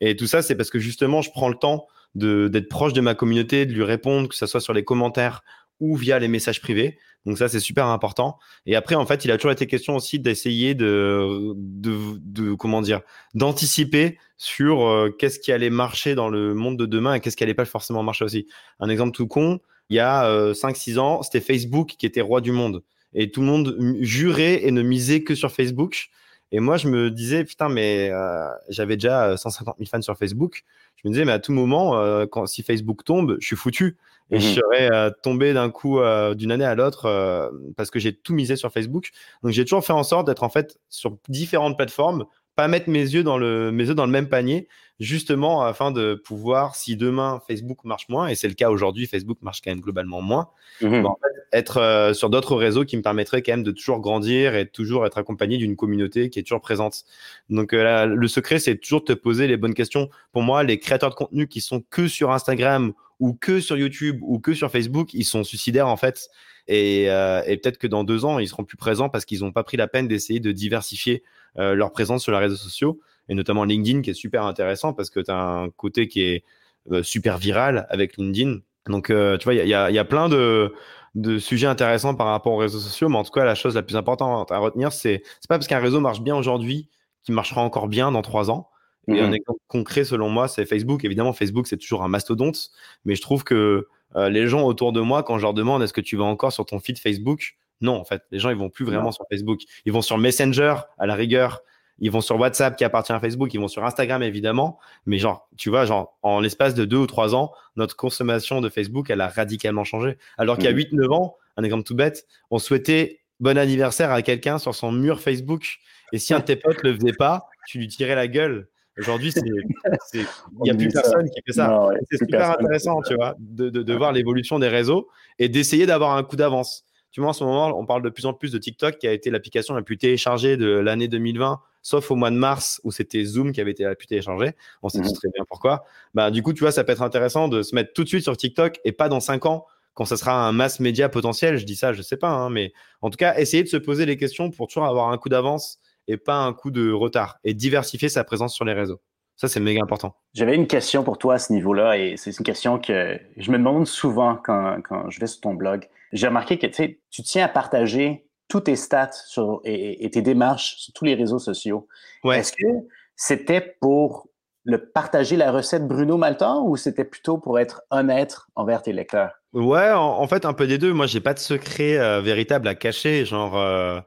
S2: Et tout ça, c'est parce que justement, je prends le temps d'être proche de ma communauté, de lui répondre, que ce soit sur les commentaires ou via les messages privés. Donc ça, c'est super important. Et après, en fait, il a toujours été question aussi d'essayer de, de, de, comment dire, d'anticiper sur euh, qu'est-ce qui allait marcher dans le monde de demain et qu'est-ce qui allait pas forcément marcher aussi. Un exemple tout con, il y a euh, 5-6 ans, c'était Facebook qui était roi du monde. Et tout le monde jurait et ne misait que sur Facebook. Et moi, je me disais, putain, mais euh, j'avais déjà euh, 150 000 fans sur Facebook. Je me disais, mais à tout moment, euh, quand, si Facebook tombe, je suis foutu. Et je
S3: Mhm.
S2: serais euh, tombé d'un coup euh, d'une année à l'autre euh, parce que j'ai tout misé sur Facebook. Donc j'ai toujours fait en sorte d'être en fait sur différentes plateformes, pas mettre mes yeux dans le mes œufs dans le même panier, justement afin de pouvoir, si demain Facebook marche moins, et c'est le cas aujourd'hui, Facebook marche quand même globalement moins,
S3: Mhm.
S2: Bon, être euh, sur d'autres réseaux qui me permettraient quand même de toujours grandir et de toujours être accompagné d'une communauté qui est toujours présente. Donc euh, là, le secret, c'est toujours de te poser les bonnes questions. Pour moi, les créateurs de contenu qui sont que sur Instagram ou que sur YouTube ou que sur Facebook, ils sont suicidaires en fait. Et, euh, et peut-être que dans deux ans, ils seront plus présents parce qu'ils n'ont pas pris la peine d'essayer de diversifier leur présence sur les réseaux sociaux, et notamment LinkedIn qui est super intéressant parce que tu as un côté qui est euh, super viral avec LinkedIn. Donc, tu vois, il y a, y a, plein de, de sujets intéressants par rapport aux réseaux sociaux, mais en tout cas, la chose la plus importante à retenir, c'est c'est pas parce qu'un réseau marche bien aujourd'hui qu'il marchera encore bien dans trois ans. Et un exemple concret, selon moi, c'est Facebook. Évidemment, Facebook, c'est toujours un mastodonte, mais je trouve que euh, les gens autour de moi, quand je leur demande est-ce que tu vas encore sur ton feed Facebook, non, en fait, les gens, ils vont plus vraiment sur Facebook. Ils vont sur Messenger, à la rigueur. Ils vont sur WhatsApp qui appartient à Facebook, ils vont sur Instagram évidemment, mais genre, tu vois, genre, en l'espace de deux ou trois ans, notre consommation de Facebook, elle a radicalement changé. Alors qu'il y a 8-9 mhm. ans, un exemple tout bête, on souhaitait bon anniversaire à quelqu'un sur son mur Facebook. Et si un de tes potes le faisait pas, tu lui tirais la gueule. Aujourd'hui, il n'y a plus personne qui fait ça. c'est super intéressant, tu vois, de, de, de voir l'évolution des réseaux et d'essayer d'avoir un coup d'avance. Tu vois, en ce moment, on parle de plus en plus de TikTok, qui a été l'application la plus téléchargée de l'année 2020, sauf au mois de mars où c'était Zoom qui avait été la plus téléchargée. On sait mhm. très bien pourquoi? Bah, du coup, tu vois, ça peut être intéressant de se mettre tout de suite sur TikTok et pas dans cinq ans quand ça sera un mass média potentiel. Je dis ça, je sais pas, hein, mais en tout cas, essayer de se poser les questions pour toujours avoir un coup d'avance et pas un coup de retard et diversifier sa présence sur les réseaux. Ça, c'est méga important.
S3: J'avais une question pour toi à ce niveau-là et c'est une question que je me demande souvent quand, quand je vais sur ton blog. J'ai remarqué que tu tiens à partager tous tes stats sur, et, tes démarches sur tous les réseaux sociaux. Ouais. Est-ce que c'était pour le partager la recette Bruno Maltan ou c'était plutôt pour être honnête envers tes lecteurs?
S2: Ouais, en, fait, un peu des deux. Moi, j'ai pas de secret euh, véritable à cacher. Genre, euh,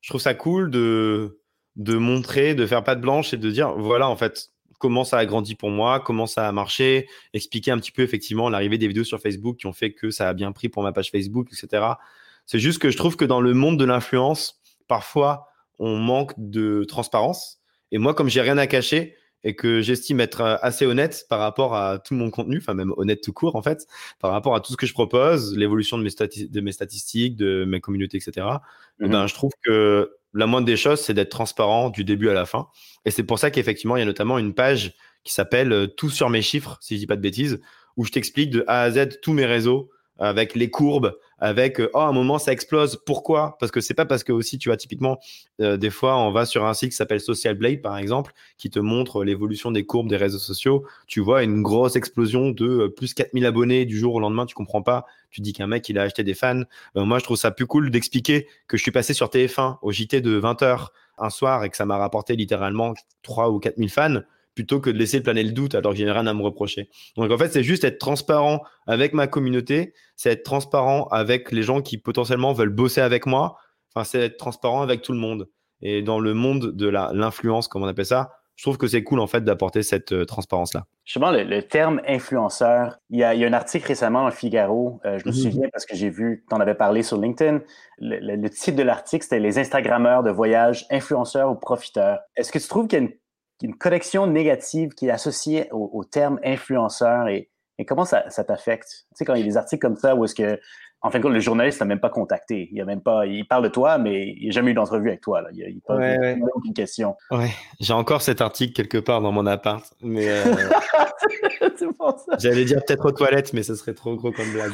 S2: je trouve ça cool de de montrer, de faire patte blanche et de dire voilà en fait comment ça a grandi pour moi, comment ça a marché, expliquer un petit peu effectivement l'arrivée des vidéos sur Facebook qui ont fait que ça a bien pris pour ma page Facebook, etc. C'est juste que je trouve que dans le monde de l'influence, parfois on manque de transparence. Et moi, comme j'ai rien à cacher, et que j'estime être euh, assez honnête par rapport à tout mon contenu, enfin même honnête tout court en fait, par rapport à tout ce que je propose, l'évolution de, mes de mes statistiques, de mes communautés, etc. Eh ben, mhm. je trouve que la moindre des choses, c'est d'être transparent du début à la fin. Et c'est pour ça qu'effectivement, il y a notamment une page qui s'appelle euh, Tout sur mes chiffres, si je dis pas de bêtises, où je t'explique de A à Z tous mes réseaux, avec les courbes, avec euh, oh à un moment ça explose. Pourquoi? Parce que c'est pas parce que aussi tu vois typiquement euh, des fois on va sur un site qui s'appelle Social Blade par exemple, qui te montre l'évolution des courbes des réseaux sociaux. Tu vois une grosse explosion de euh, plus 4000 abonnés du jour au lendemain. Tu comprends pas. Tu dis qu'un mec il a acheté des fans. moi je trouve ça plus cool d'expliquer que je suis passé sur TF1 au JT de 20h un soir et que ça m'a rapporté littéralement 3 ou 4000 fans plutôt que de laisser planer le doute alors que j'ai rien à me reprocher. Donc en fait, c'est juste être transparent avec ma communauté, c'est être transparent avec les gens qui potentiellement veulent bosser avec moi, enfin c'est être transparent avec tout le monde. Et dans le monde de l'influence, comme on appelle ça, je trouve que c'est cool en fait d'apporter cette euh, transparence-là.
S3: Justement, le, le, terme influenceur, il y, a, il y, a, un article récemment dans le Figaro, euh, je me mhm. souviens parce que j'ai vu, tu en avais parlé sur LinkedIn, le, le titre de l'article, c'était Les Instagrammeurs de voyage, influenceurs ou profiteurs. Est-ce que tu trouves qu'il y a une une connexion négative qui est associée au, terme influenceur et, comment ça, t'affecte? Tu sais, quand il y a des articles comme ça où est-ce que, en fin de compte, le journaliste n'a même pas contacté. Il a même pas, il parle de toi, mais il n'a jamais eu d'entrevue avec toi. Là. Il, il pose aucune question.
S2: Ouais, j'ai encore cet article quelque part dans mon appart, mais. Euh... J'allais dire peut-être aux toilettes, mais ce serait trop gros comme blague.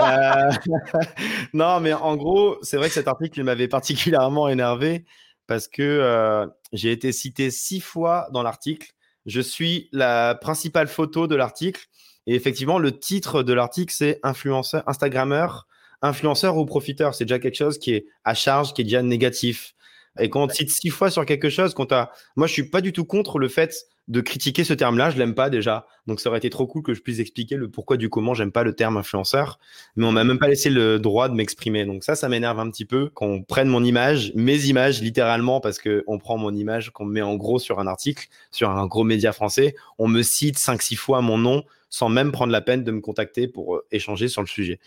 S2: euh... non, mais en gros, c'est vrai que cet article m'avait particulièrement énervé parce que euh, j'ai été cité six fois dans l'article. Je suis la principale photo de l'article. Et effectivement, le titre de l'article, c'est influenceur, Instagrammeur, influenceur ou profiteur. C'est déjà quelque chose qui est à charge, qui est déjà négatif. Et quand on cite six fois sur quelque chose, quand moi, je suis pas du tout contre le fait de critiquer ce terme-là. Je l'aime pas déjà. Donc, ça aurait été trop cool que je puisse expliquer le pourquoi du comment j'aime pas le terme influenceur. Mais on m'a même pas laissé le droit de m'exprimer. Donc, ça, ça m'énerve un petit peu qu'on prenne mon image, mes images, littéralement, parce que on prend mon image, qu'on met en gros sur un article, sur un gros média français. On me cite cinq, six fois mon nom sans même prendre la peine de me contacter pour euh, échanger sur le sujet.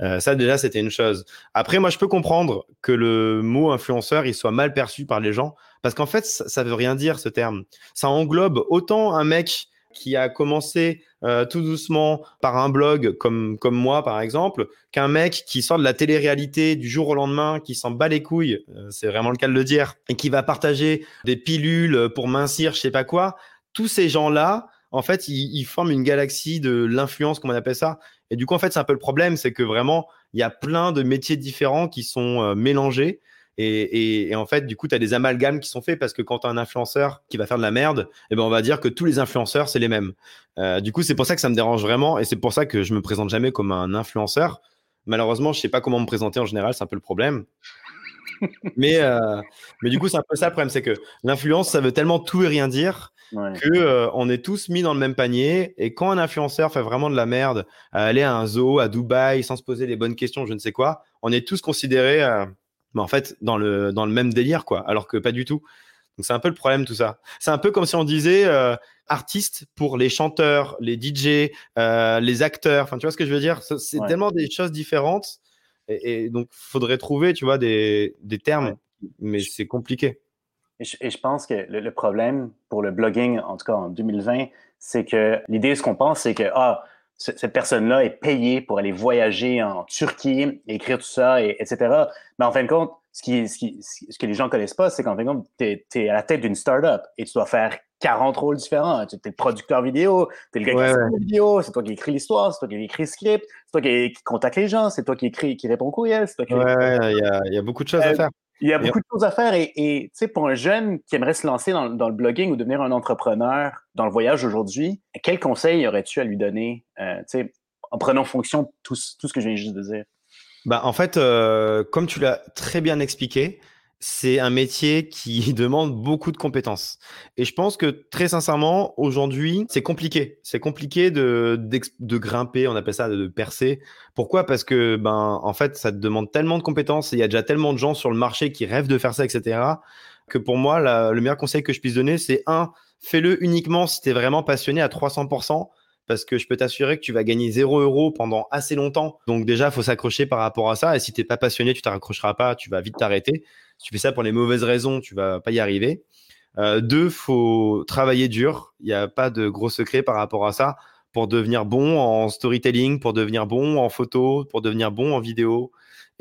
S2: Euh, ça, déjà, c'était une chose. Après, moi, je peux comprendre que le mot influenceur, il soit mal perçu par les gens parce qu'en fait, ça, ne veut rien dire ce terme. Ça englobe autant un mec qui a commencé euh, tout doucement par un blog comme, comme moi, par exemple, qu'un mec qui sort de la télé-réalité du jour au lendemain, qui s'en bat les couilles, c'est vraiment le cas de le dire, et qui va partager des pilules pour mincir, je sais pas quoi. Tous ces gens-là, en fait, ils, forment une galaxie de l'influence, comme on appelle ça. Et du coup, en fait, c'est un peu le problème, c'est que vraiment, il y a plein de métiers différents qui sont euh, mélangés. Et, en fait, du coup, tu as des amalgames qui sont faits parce que quand tu as un influenceur qui va faire de la merde, eh ben, on va dire que tous les influenceurs, c'est les mêmes. Euh, du coup, c'est pour ça que ça me dérange vraiment et c'est pour ça que je me présente jamais comme un influenceur. Malheureusement, je sais pas comment me présenter en général, c'est un peu le problème mais, euh, mais du coup, c'est un peu ça le problème, c'est que l'influence, ça veut tellement tout et rien dire qu'on que euh, on est tous mis dans le même panier. Et quand un influenceur fait vraiment de la merde, à aller à un zoo à Dubaï sans se poser les bonnes questions, je ne sais quoi, on est tous considérés, euh, en fait, dans le, dans le même délire, quoi. Alors que pas du tout. Donc c'est un peu le problème tout ça. C'est un peu comme si on disait artiste pour les chanteurs, les DJ, les acteurs. Enfin, tu vois ce que je veux dire? C'est tellement des choses différentes et, donc, il faudrait trouver, tu vois, des, des termes, mais c'est compliqué.
S3: Et je, pense que le, problème pour le blogging, en tout cas en 2020, c'est que l'idée, ce qu'on pense, c'est que ah, cette personne-là est payée pour aller voyager en Turquie, écrire tout ça, et, etc. Mais en fin de compte, ce, qui, ce, qui, ce que les gens ne connaissent pas, c'est qu'en fin de compte, tu es, à la tête d'une startup et tu dois faire 40 rôles différents. Tu es le producteur vidéo, tu es le gars qui fait la vidéo, c'est toi qui écris l'histoire, c'est toi qui écris le script, c'est toi qui, contacte les gens, c'est toi qui écrit, qui répond au courriel.
S2: Toi qui ouais, il y, a beaucoup de choses à euh, faire.
S3: Il y a beaucoup de choses à faire et, tu sais, pour un jeune qui aimerait se lancer dans, le blogging ou devenir un entrepreneur dans le voyage aujourd'hui, quel conseil aurais-tu à lui donner, euh, tu sais, en prenant fonction de tout, tout, ce que je viens juste de dire?
S2: Bah, en fait, euh, comme tu l'as très bien expliqué, c'est un métier qui demande beaucoup de compétences. Et je pense que très sincèrement, aujourd'hui, c'est compliqué. C'est compliqué de, de, grimper, on appelle ça de, percer. Pourquoi? Parce que, ben, en fait, ça te demande tellement de compétences et il y a déjà tellement de gens sur le marché qui rêvent de faire ça, etc. Que pour moi, le meilleur conseil que je puisse donner, c'est un, fais-le uniquement si tu es vraiment passionné à 300% parce que je peux t'assurer que tu vas gagner 0 euros pendant assez longtemps. Donc déjà, il faut s'accrocher par rapport à ça. Et si tu n'es pas passionné, tu ne t'accrocheras pas, tu vas vite t'arrêter. Si tu fais ça pour les mauvaises raisons, tu vas pas y arriver. Euh, deux, faut travailler dur. Il n'y a pas de gros secret par rapport à ça pour devenir bon en storytelling, pour devenir bon en photo, pour devenir bon en vidéo.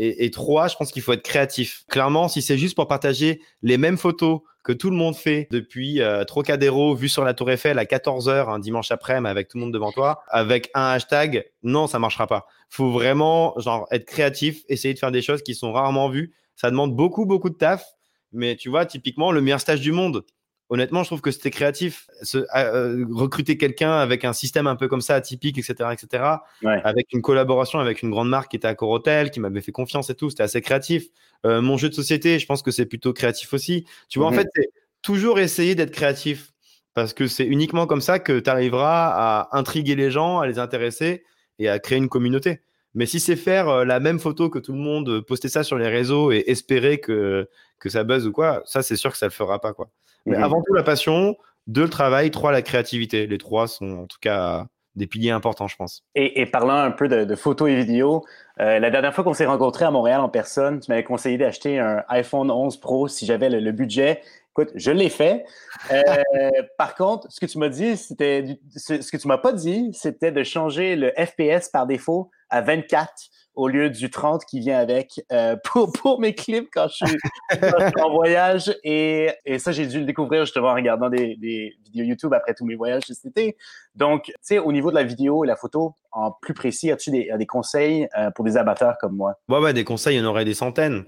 S2: Et, trois, je pense qu'il faut être créatif. Clairement, si c'est juste pour partager les mêmes photos que tout le monde fait depuis euh, Trocadéro, vu sur la Tour Eiffel à 14h un dimanche après-midi avec tout le monde devant toi, avec un hashtag, non, ça marchera pas. Faut vraiment genre être créatif, essayer de faire des choses qui sont rarement vues ça demande beaucoup, beaucoup de taf. Mais tu vois, typiquement, le meilleur stage du monde, honnêtement, je trouve que c'était créatif. Euh, recruter quelqu'un avec un système un peu comme ça, atypique, etc., etc., avec une collaboration avec une grande marque qui était à Corotel, qui m'avait fait confiance et tout, c'était assez créatif. Euh, mon jeu de société, je pense que c'est plutôt créatif aussi. Tu vois, en mhm. fait, c'est toujours essayer d'être créatif parce que c'est uniquement comme ça que tu arriveras à intriguer les gens, à les intéresser et à créer une communauté. Mais si c'est faire euh, la même photo que tout le monde, euh, poster ça sur les réseaux et espérer que, que ça buzz ou quoi, ça, c'est sûr que ça ne le fera pas. Quoi. Mais mhm. avant tout, la passion, deux, le travail, trois, la créativité. Les trois sont en tout cas des piliers importants, je pense.
S3: Et, parlant un peu de, photos et vidéos, euh, la dernière fois qu'on s'est rencontrés à Montréal en personne, tu m'avais conseillé d'acheter un iPhone 11 Pro si j'avais le, budget. Je l'ai fait. par contre, ce que tu m'as dit, c'était ce, que tu m'as pas dit, c'était de changer le FPS par défaut à 24 au lieu du 30 qui vient avec euh, pour, mes clips quand je, suis, en voyage. Et, ça, j'ai dû le découvrir justement en regardant des, vidéos YouTube après tous mes voyages cet été. Donc, tu sais, au niveau de la vidéo et la photo, en plus précis, as-tu des, des conseils euh, pour des amateurs comme moi?
S2: Ouais, ouais, des conseils, il y en aurait des centaines.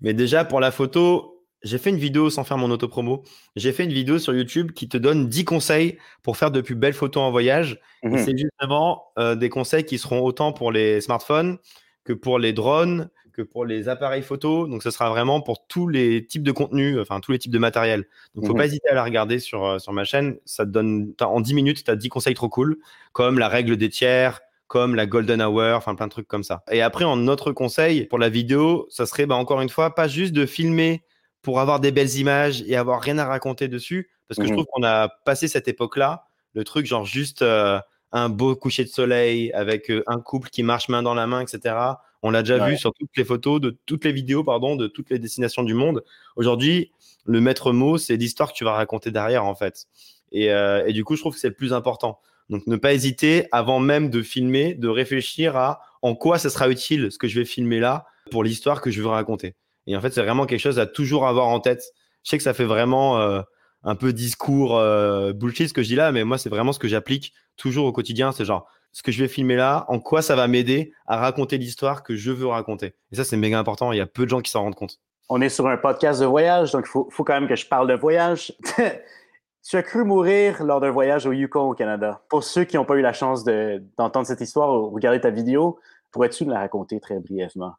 S2: Mais déjà, pour la photo, j'ai fait une vidéo sans faire mon autopromo. J'ai fait une vidéo sur YouTube qui te donne 10 conseils pour faire de plus belles photos en voyage. Et mhm. c'est justement euh, des conseils qui seront autant pour les smartphones que pour les drones, que pour les appareils photo. Donc, ce sera vraiment pour tous les types de contenus, enfin, tous les types de matériel. Donc, faut mhm. pas hésiter à la regarder sur, euh, sur ma chaîne. Ça te donne, en 10 minutes, tu as 10 conseils trop cool, comme la règle des tiers, comme la golden hour, enfin, plein de trucs comme ça. Et après, en autre conseil pour la vidéo, ça serait, bah, encore une fois, pas juste de filmer pour avoir des belles images et avoir rien à raconter dessus. Parce que je mmh trouve qu'on a passé cette époque-là, le truc genre juste euh, un beau coucher de soleil avec euh, un couple qui marche main dans la main, etc. On l'a déjà vu sur toutes les photos, de toutes les vidéos, pardon, de toutes les destinations du monde. Aujourd'hui, le maître mot, c'est l'histoire que tu vas raconter derrière, en fait. Et, euh, et du coup, je trouve que c'est le plus important. Donc, ne pas hésiter, avant même de filmer, de réfléchir à en quoi ça sera utile ce que je vais filmer là pour l'histoire que je veux raconter. Et en fait, c'est vraiment quelque chose à toujours avoir en tête. Je sais que ça fait vraiment euh, un peu discours euh, bullshit ce que je dis là, mais moi, c'est vraiment ce que j'applique toujours au quotidien. C'est genre, ce que je vais filmer là, en quoi ça va m'aider à raconter l'histoire que je veux raconter. Et ça, c'est méga important. Il y a peu de gens qui s'en rendent compte.
S3: On est sur un podcast de voyage, donc il faut, faut, quand même que je parle de voyage. tu as cru mourir lors d'un voyage au Yukon au Canada. Pour ceux qui n'ont pas eu la chance d'entendre cette histoire ou regarder ta vidéo, pourrais-tu nous la raconter très brièvement?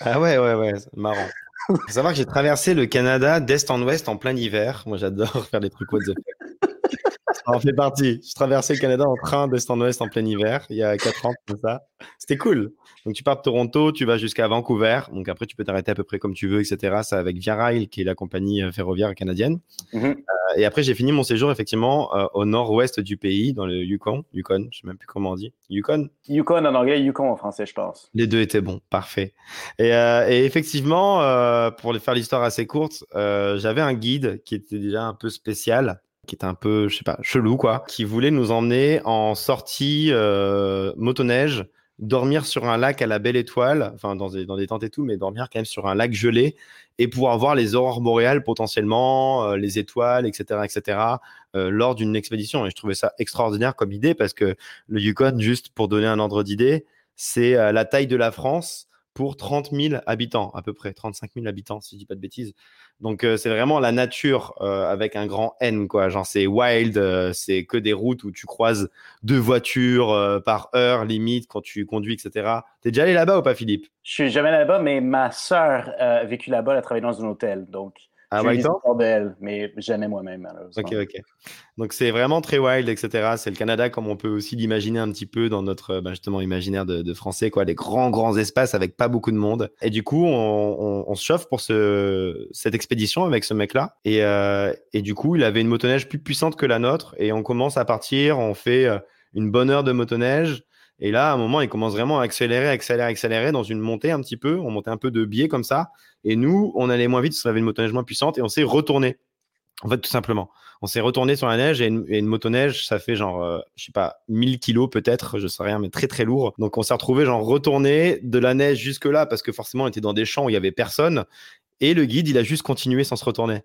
S2: Ah ouais, ouais, ouais, marrant. Faut savoir que j'ai traversé le Canada d'est en ouest en plein hiver. Moi, j'adore faire des trucs what Ça en fait partie. Je traversais le Canada en train d'est en ouest en plein hiver, il y a 4 ans, comme ça. C'était cool. Donc, tu pars de Toronto, tu vas jusqu'à Vancouver. Donc, après, tu peux t'arrêter à peu près comme tu veux, etc. C'est avec Via Rail, qui est la compagnie euh, ferroviaire canadienne. Mm-hmm. Euh, et après, j'ai fini mon séjour, effectivement, euh, au nord-ouest du pays, dans le Yukon. Yukon, je sais même plus comment on dit. Yukon?
S3: Yukon en anglais, Yukon en français, je pense.
S2: Les deux étaient bons, parfait. Et, et effectivement, pour faire l'histoire assez courte, j'avais un guide qui était déjà un peu spécial qui était un peu, je sais pas, chelou, quoi, qui voulait nous emmener en sortie motoneige dormir sur un lac à la belle étoile, enfin dans des, dans tentes et tout, mais dormir quand même sur un lac gelé et pouvoir voir les aurores boréales potentiellement, euh, les étoiles, etc., etc., euh, lors d'une expédition. Et je trouvais ça extraordinaire comme idée parce que le Yukon, juste pour donner un ordre d'idée, c'est euh, la taille de la France pour 30 000 habitants, à peu près, 35 000 habitants, si je dis pas de bêtises. Donc, euh, c'est vraiment la nature euh, avec un grand N, quoi. Genre, c'est wild, euh, c'est que des routes où tu croises deux voitures par heure, limite, quand tu conduis, etc. T'es déjà allé là-bas ou pas, Philippe?
S3: Je suis jamais là-bas, mais ma sœur a vécu là-bas, elle a travaillé dans un hôtel. Donc,
S2: ah,
S3: d'elle, mais jamais moi-même, malheureusement.
S2: Ok, ok. Donc c'est vraiment très wild, etc. C'est le Canada comme on peut aussi l'imaginer un petit peu dans notre justement imaginaire de, français, quoi. Des grands, grands espaces avec pas beaucoup de monde. Et du coup, on, se chauffe pour ce, cette expédition avec ce mec-là. Et, euh, et du coup, il avait une motoneige plus puissante que la nôtre. Et on commence à partir, on fait euh, une bonne heure de motoneige. Et là, à un moment, il commence vraiment à accélérer, accélérer, accélérer dans une montée un petit peu. On montait un peu de biais comme ça. Et nous, on allait moins vite parce qu'on avait une motoneige moins puissante et on s'est retourné. En fait, tout simplement. On s'est retourné sur la neige et une, motoneige, ça fait genre, euh, je sais pas, 1000 kilos peut-être, je sais rien, mais très très lourd. Donc on s'est retrouvé genre retourné de la neige jusque là parce que forcément on était dans des champs où il y avait personne. Et le guide, il a juste continué sans se retourner.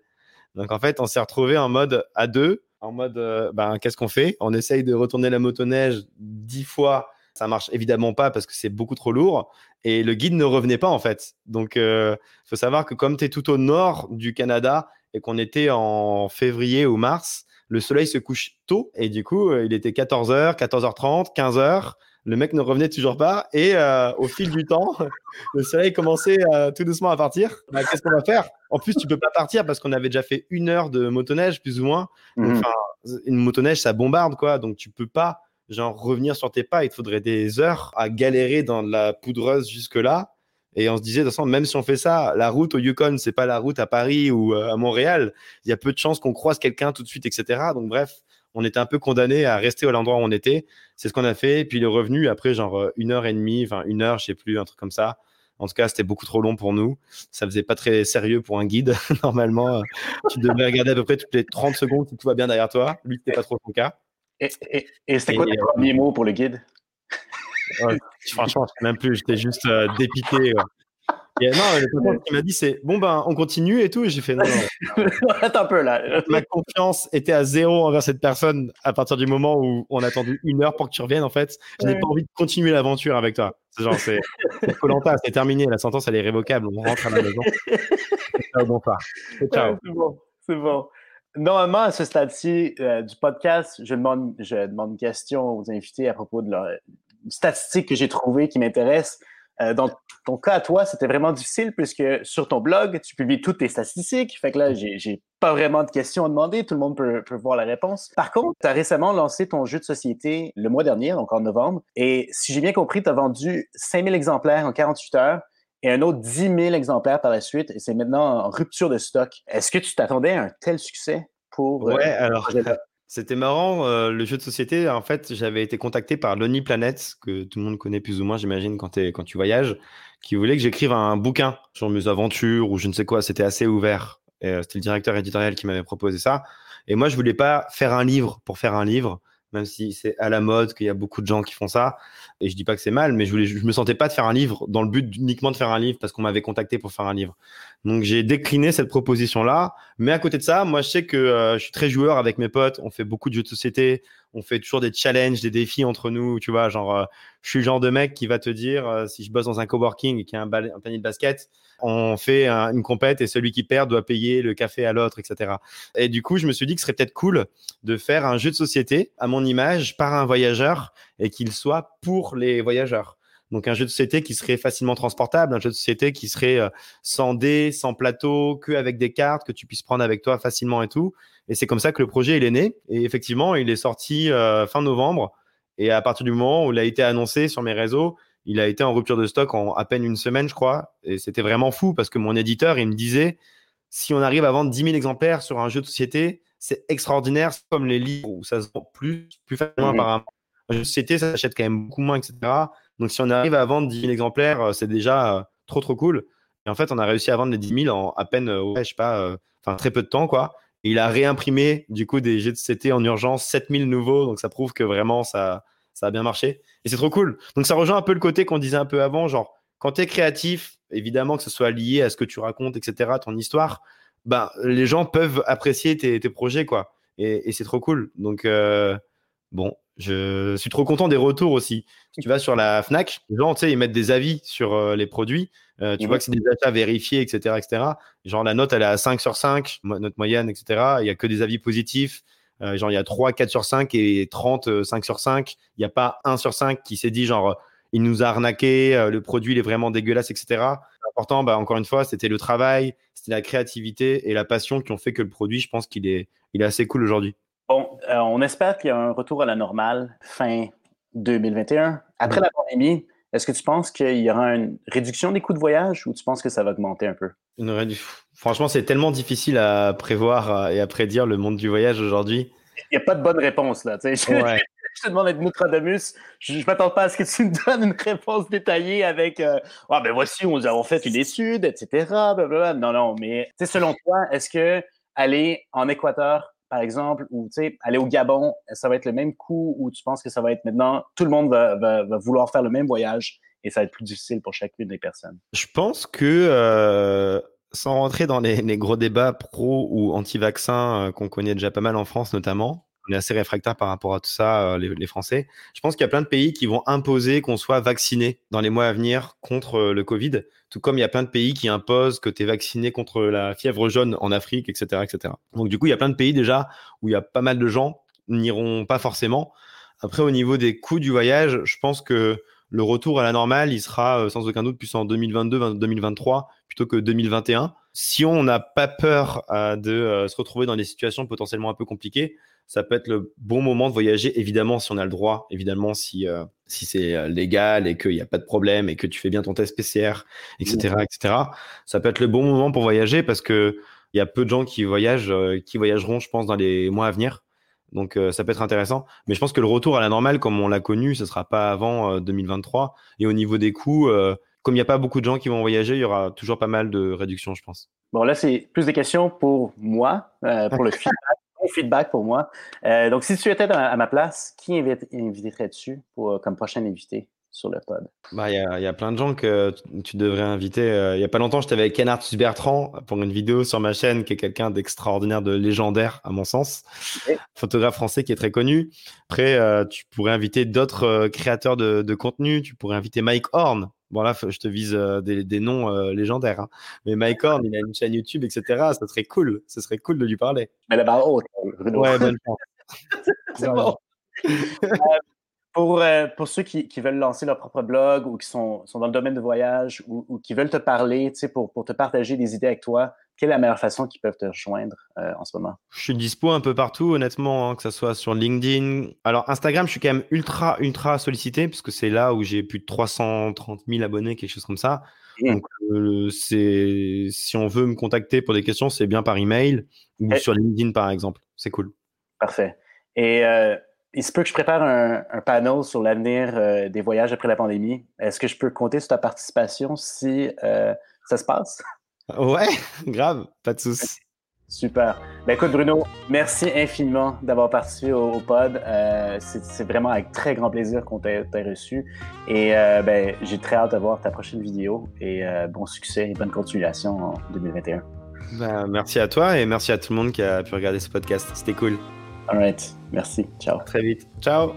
S2: Donc en fait, on s'est retrouvé en mode à deux, en mode, euh, ben, qu'est-ce qu'on fait? On essaye de retourner la motoneige dix fois ça marche évidemment pas parce que c'est beaucoup trop lourd et le guide ne revenait pas en fait. Donc, il euh, faut savoir que comme tu es tout au nord du Canada et qu'on était en février ou mars, le soleil se couche tôt et du coup, euh, il était 14h, 14h30, 15h. Le mec ne revenait toujours pas et euh, au fil du temps, le soleil commençait tout doucement à partir. Bah, qu'est-ce qu'on va faire? En plus, tu peux pas partir parce qu'on avait déjà fait une heure de motoneige plus ou moins. Mmh une motoneige, ça bombarde quoi, donc tu peux pas genre revenir sur tes pas, il te faudrait des heures à galérer dans la poudreuse jusque-là. Et on se disait, de toute façon, même si on fait ça, la route au Yukon, c'est pas la route à Paris ou euh, à Montréal. Il y a peu de chances qu'on croise quelqu'un tout de suite, etc. Donc, bref, on était un peu condamné à rester à l'endroit où on était. C'est ce qu'on a fait. Puis, le revenu, après, genre euh, une heure et demie, enfin, une heure, je sais plus, un truc comme ça. En tout cas, c'était beaucoup trop long pour nous. Ça faisait pas très sérieux pour un guide. Normalement, tu devrais regarder à peu près toutes les 30 secondes si tout va bien derrière toi. Lui, c'était pas trop son cas.
S3: Et, c'était quoi tes euh, premiers mots pour le guide?
S2: Franchement, je sais même plus. J'étais juste euh, dépité. Et, non, le qui m'a dit c'est bon ben on continue et tout et j'ai fait non,
S3: non. Attends un peu là.
S2: Ma confiance était à zéro envers cette personne à partir du moment où on a attendu une heure pour que tu reviennes en fait. Je n'ai pas envie de continuer l'aventure avec toi. C'est genre c'est Colanta, c'est terminé, la sentence elle est révocable, on rentre à la maison. Ciao, bon
S3: Ciao. c'est bon, c'est bon. Normalement, à ce stade-ci euh, du podcast, je demande, je demande une question aux invités à propos de la statistique que j'ai trouvée qui m'intéresse. Euh, dans ton cas, à toi, c'était vraiment difficile puisque sur ton blog, tu publies toutes tes statistiques. Fait que là, j'ai pas vraiment de questions à demander. Tout le monde peut, peut voir la réponse. Par contre, tu as récemment lancé ton jeu de société le mois dernier, donc en novembre. Et si j'ai bien compris, tu as vendu 5000 exemplaires en 48 heures et un autre 10 000 exemplaires par la suite, et c'est maintenant en rupture de stock. Est-ce que tu t'attendais à un tel succès pour...
S2: Euh, ouais, alors, c'était marrant, euh, le jeu de société, en fait, j'avais été contacté par Lonely Planet, que tout le monde connaît plus ou moins, j'imagine, quand, quand tu voyages, qui voulait que j'écrive un bouquin sur mes aventures ou je ne sais quoi, c'était assez ouvert. Euh, c'était le directeur éditorial qui m'avait proposé ça. Et moi, je voulais pas faire un livre pour faire un livre. Même si c'est à la mode, qu'il y a beaucoup de gens qui font ça. Et je dis pas que c'est mal, mais je voulais, je me sentais pas de faire un livre dans le but uniquement de faire un livre parce qu'on m'avait contacté pour faire un livre. Donc j'ai décliné cette proposition-là. Mais à côté de ça, moi je sais que euh, je suis très joueur avec mes potes. On fait beaucoup de jeux de société. On fait toujours des challenges, des défis entre nous. Tu vois, genre, euh, je suis le genre de mec qui va te dire euh, si je bosse dans un coworking et qu'il y a un, panier de basket, on fait une compète et celui qui perd doit payer le café à l'autre, etc. Et du coup, je me suis dit que ce serait peut-être cool de faire un jeu de société à mon image par un voyageur et qu'il soit pour les voyageurs. Donc un jeu de société qui serait facilement transportable, un jeu de société qui serait euh, sans dés, sans plateau, que avec des cartes que tu puisses prendre avec toi facilement et tout. Et c'est comme ça que le projet il est né. Et effectivement, il est sorti euh, fin novembre. Et à partir du moment où il a été annoncé sur mes réseaux, il a été en rupture de stock en à peine une semaine, je crois. Et c'était vraiment fou parce que mon éditeur, il me disait, si on arrive à vendre 10 000 exemplaires sur un jeu de société, c'est extraordinaire. C'est comme les livres où ça se vend plus, plus facilement mmh. par un, jeu de société, ça s'achète quand même beaucoup moins, etc. Donc si on arrive à vendre 10 000 exemplaires, euh, c'est déjà euh, trop trop cool. Et en fait, on a réussi à vendre les 10 000 en à peine, euh, ouais, je sais pas, enfin très peu de temps, quoi. Et il a réimprimé du coup des jeux de société en urgence, 7000 nouveaux. Donc ça prouve que vraiment ça, ça a bien marché. Et c'est trop cool. Donc ça rejoint un peu le côté qu'on disait un peu avant, genre quand tu es créatif, évidemment que ce soit lié à ce que tu racontes, etc., ton histoire, ben, les gens peuvent apprécier tes, projets, quoi. Et, c'est trop cool. Donc, bon, je suis trop content des retours aussi. Si tu vas sur la Fnac, les gens, tu sais, ils mettent des avis sur euh, les produits. Euh, tu vois que c'est des achats vérifiés, etc., etc. Genre, la note, elle est à 5 sur 5, note moyenne, etc. Il n'y a que des avis positifs. genre, il y a 3, 4 sur 5 et 30, 5 sur 5. Il n'y a pas 1 sur 5 qui s'est dit, genre, il nous a arnaqué, le produit, il est vraiment dégueulasse, etc. Important, bah, encore une fois, c'était le travail, c'était la créativité et la passion qui ont fait que le produit, je pense qu'il est, il est assez cool aujourd'hui.
S3: Bon, euh, on espère qu'il y a un retour à la normale fin 2021. Après la pandémie, est-ce que tu penses qu'il y aura une réduction des coûts de voyage ou tu penses que ça va augmenter un peu?
S2: Une Franchement, c'est tellement difficile à prévoir et à prédire le monde du voyage aujourd'hui.
S3: Il n'y a pas de bonne réponse là. Ouais. je te demande d'être Nostradamus, je ne m'attends pas à ce que tu me donnes une réponse détaillée avec euh, Ah, ben voici, nous avons fait une étude, etc. Non, non, mais selon toi, est-ce que aller en Équateur, par exemple, ou aller au Gabon, ça va être le même coût ou tu penses que ça va être maintenant, tout le monde va, vouloir faire le même voyage et ça va être plus difficile pour chacune des personnes?
S2: Je pense que. Euh, sans rentrer dans les, gros débats pro ou anti-vaccins euh, qu'on connaît déjà pas mal en France notamment, on est assez réfractaire par rapport à tout ça, euh, les, Français. Je pense qu'il y a plein de pays qui vont imposer qu'on soit vacciné dans les mois à venir contre euh, le Covid, tout comme il y a plein de pays qui imposent que tu es vacciné contre la fièvre jaune en Afrique, etc., etc. Donc du coup, il y a plein de pays déjà où il y a pas mal de gens n'iront pas forcément. Après, au niveau des coûts du voyage, je pense que le retour à la normale, il sera euh, sans aucun doute plus en 2022-2023 plutôt que 2021. Si on n'a pas peur de se retrouver dans des situations potentiellement un peu compliquées, ça peut être le bon moment de voyager, évidemment, si on a le droit, évidemment, si, euh, si c'est euh, légal et qu'il n'y a pas de problème et que tu fais bien ton test PCR, etc., etc. Ça peut être le bon moment pour voyager parce que il y a peu de gens qui voyagent, euh, qui voyageront, je pense, dans les mois à venir. Donc, ça peut être intéressant. Mais je pense que le retour à la normale, comme on l'a connu, ce sera pas avant 2023. Et au niveau des coûts, comme il n'y a pas beaucoup de gens qui vont voyager, il y aura toujours pas mal de réductions, je pense.
S3: Bon, là, c'est plus des questions pour moi, pour le feedback feedback pour moi. Euh, donc, si tu étais à ma place, qui inviterais-tu pour, comme prochain invité sur le pod?
S2: Bah, il y, a plein de gens que tu devrais inviter. Euh, il n'y a pas longtemps, j'étais avec Ken Arthus Bertrand pour une vidéo sur ma chaîne, qui est quelqu'un d'extraordinaire, de légendaire, à mon sens. Photographe français qui est très connu. Après, euh, tu pourrais inviter d'autres créateurs de, de contenu. Tu pourrais inviter Mike Horn, Bon, là, je te vise euh, des, noms euh, légendaires. Hein. Mais Mike Horn, il a une chaîne YouTube, etc. Ça serait cool. Ce serait cool de lui parler.
S3: Mais la barre haute.
S2: Ouais, bonne.
S3: C'est bon. Euh, pour, pour ceux qui, qui, veulent lancer leur propre blog ou qui sont, sont dans le domaine de voyage ou, ou qui veulent te parler, pour, pour te partager des idées avec toi, quelle est la meilleure façon qu'ils peuvent te rejoindre euh, en ce moment?
S2: Je suis dispo un peu partout, honnêtement, hein, que ce soit sur LinkedIn. Alors, Instagram, je suis quand même ultra, ultra sollicité, puisque c'est là où j'ai plus de 330 000 abonnés, quelque chose comme ça. Mmh. Donc, euh, si on veut me contacter pour des questions, c'est bien par email ou sur LinkedIn, par exemple. C'est cool.
S3: Parfait. Et euh, il se peut que je prépare un, un panel sur l'avenir des voyages après la pandémie. Est-ce que je peux compter sur ta participation si ça se passe?
S2: Ouais, grave, pas de soucis.
S3: Super. Ben écoute, Bruno, merci infiniment d'avoir participé au, pod. Euh, c'est vraiment avec très grand plaisir qu'on t'a reçu. Et euh, ben, j'ai très hâte de voir ta prochaine vidéo. Et euh, bon succès et bonne continuation en 2021.
S2: Ben, merci à toi et merci à tout le monde qui a pu regarder ce podcast. C'était cool.
S3: All right. Merci. Ciao.
S2: Très vite. Ciao.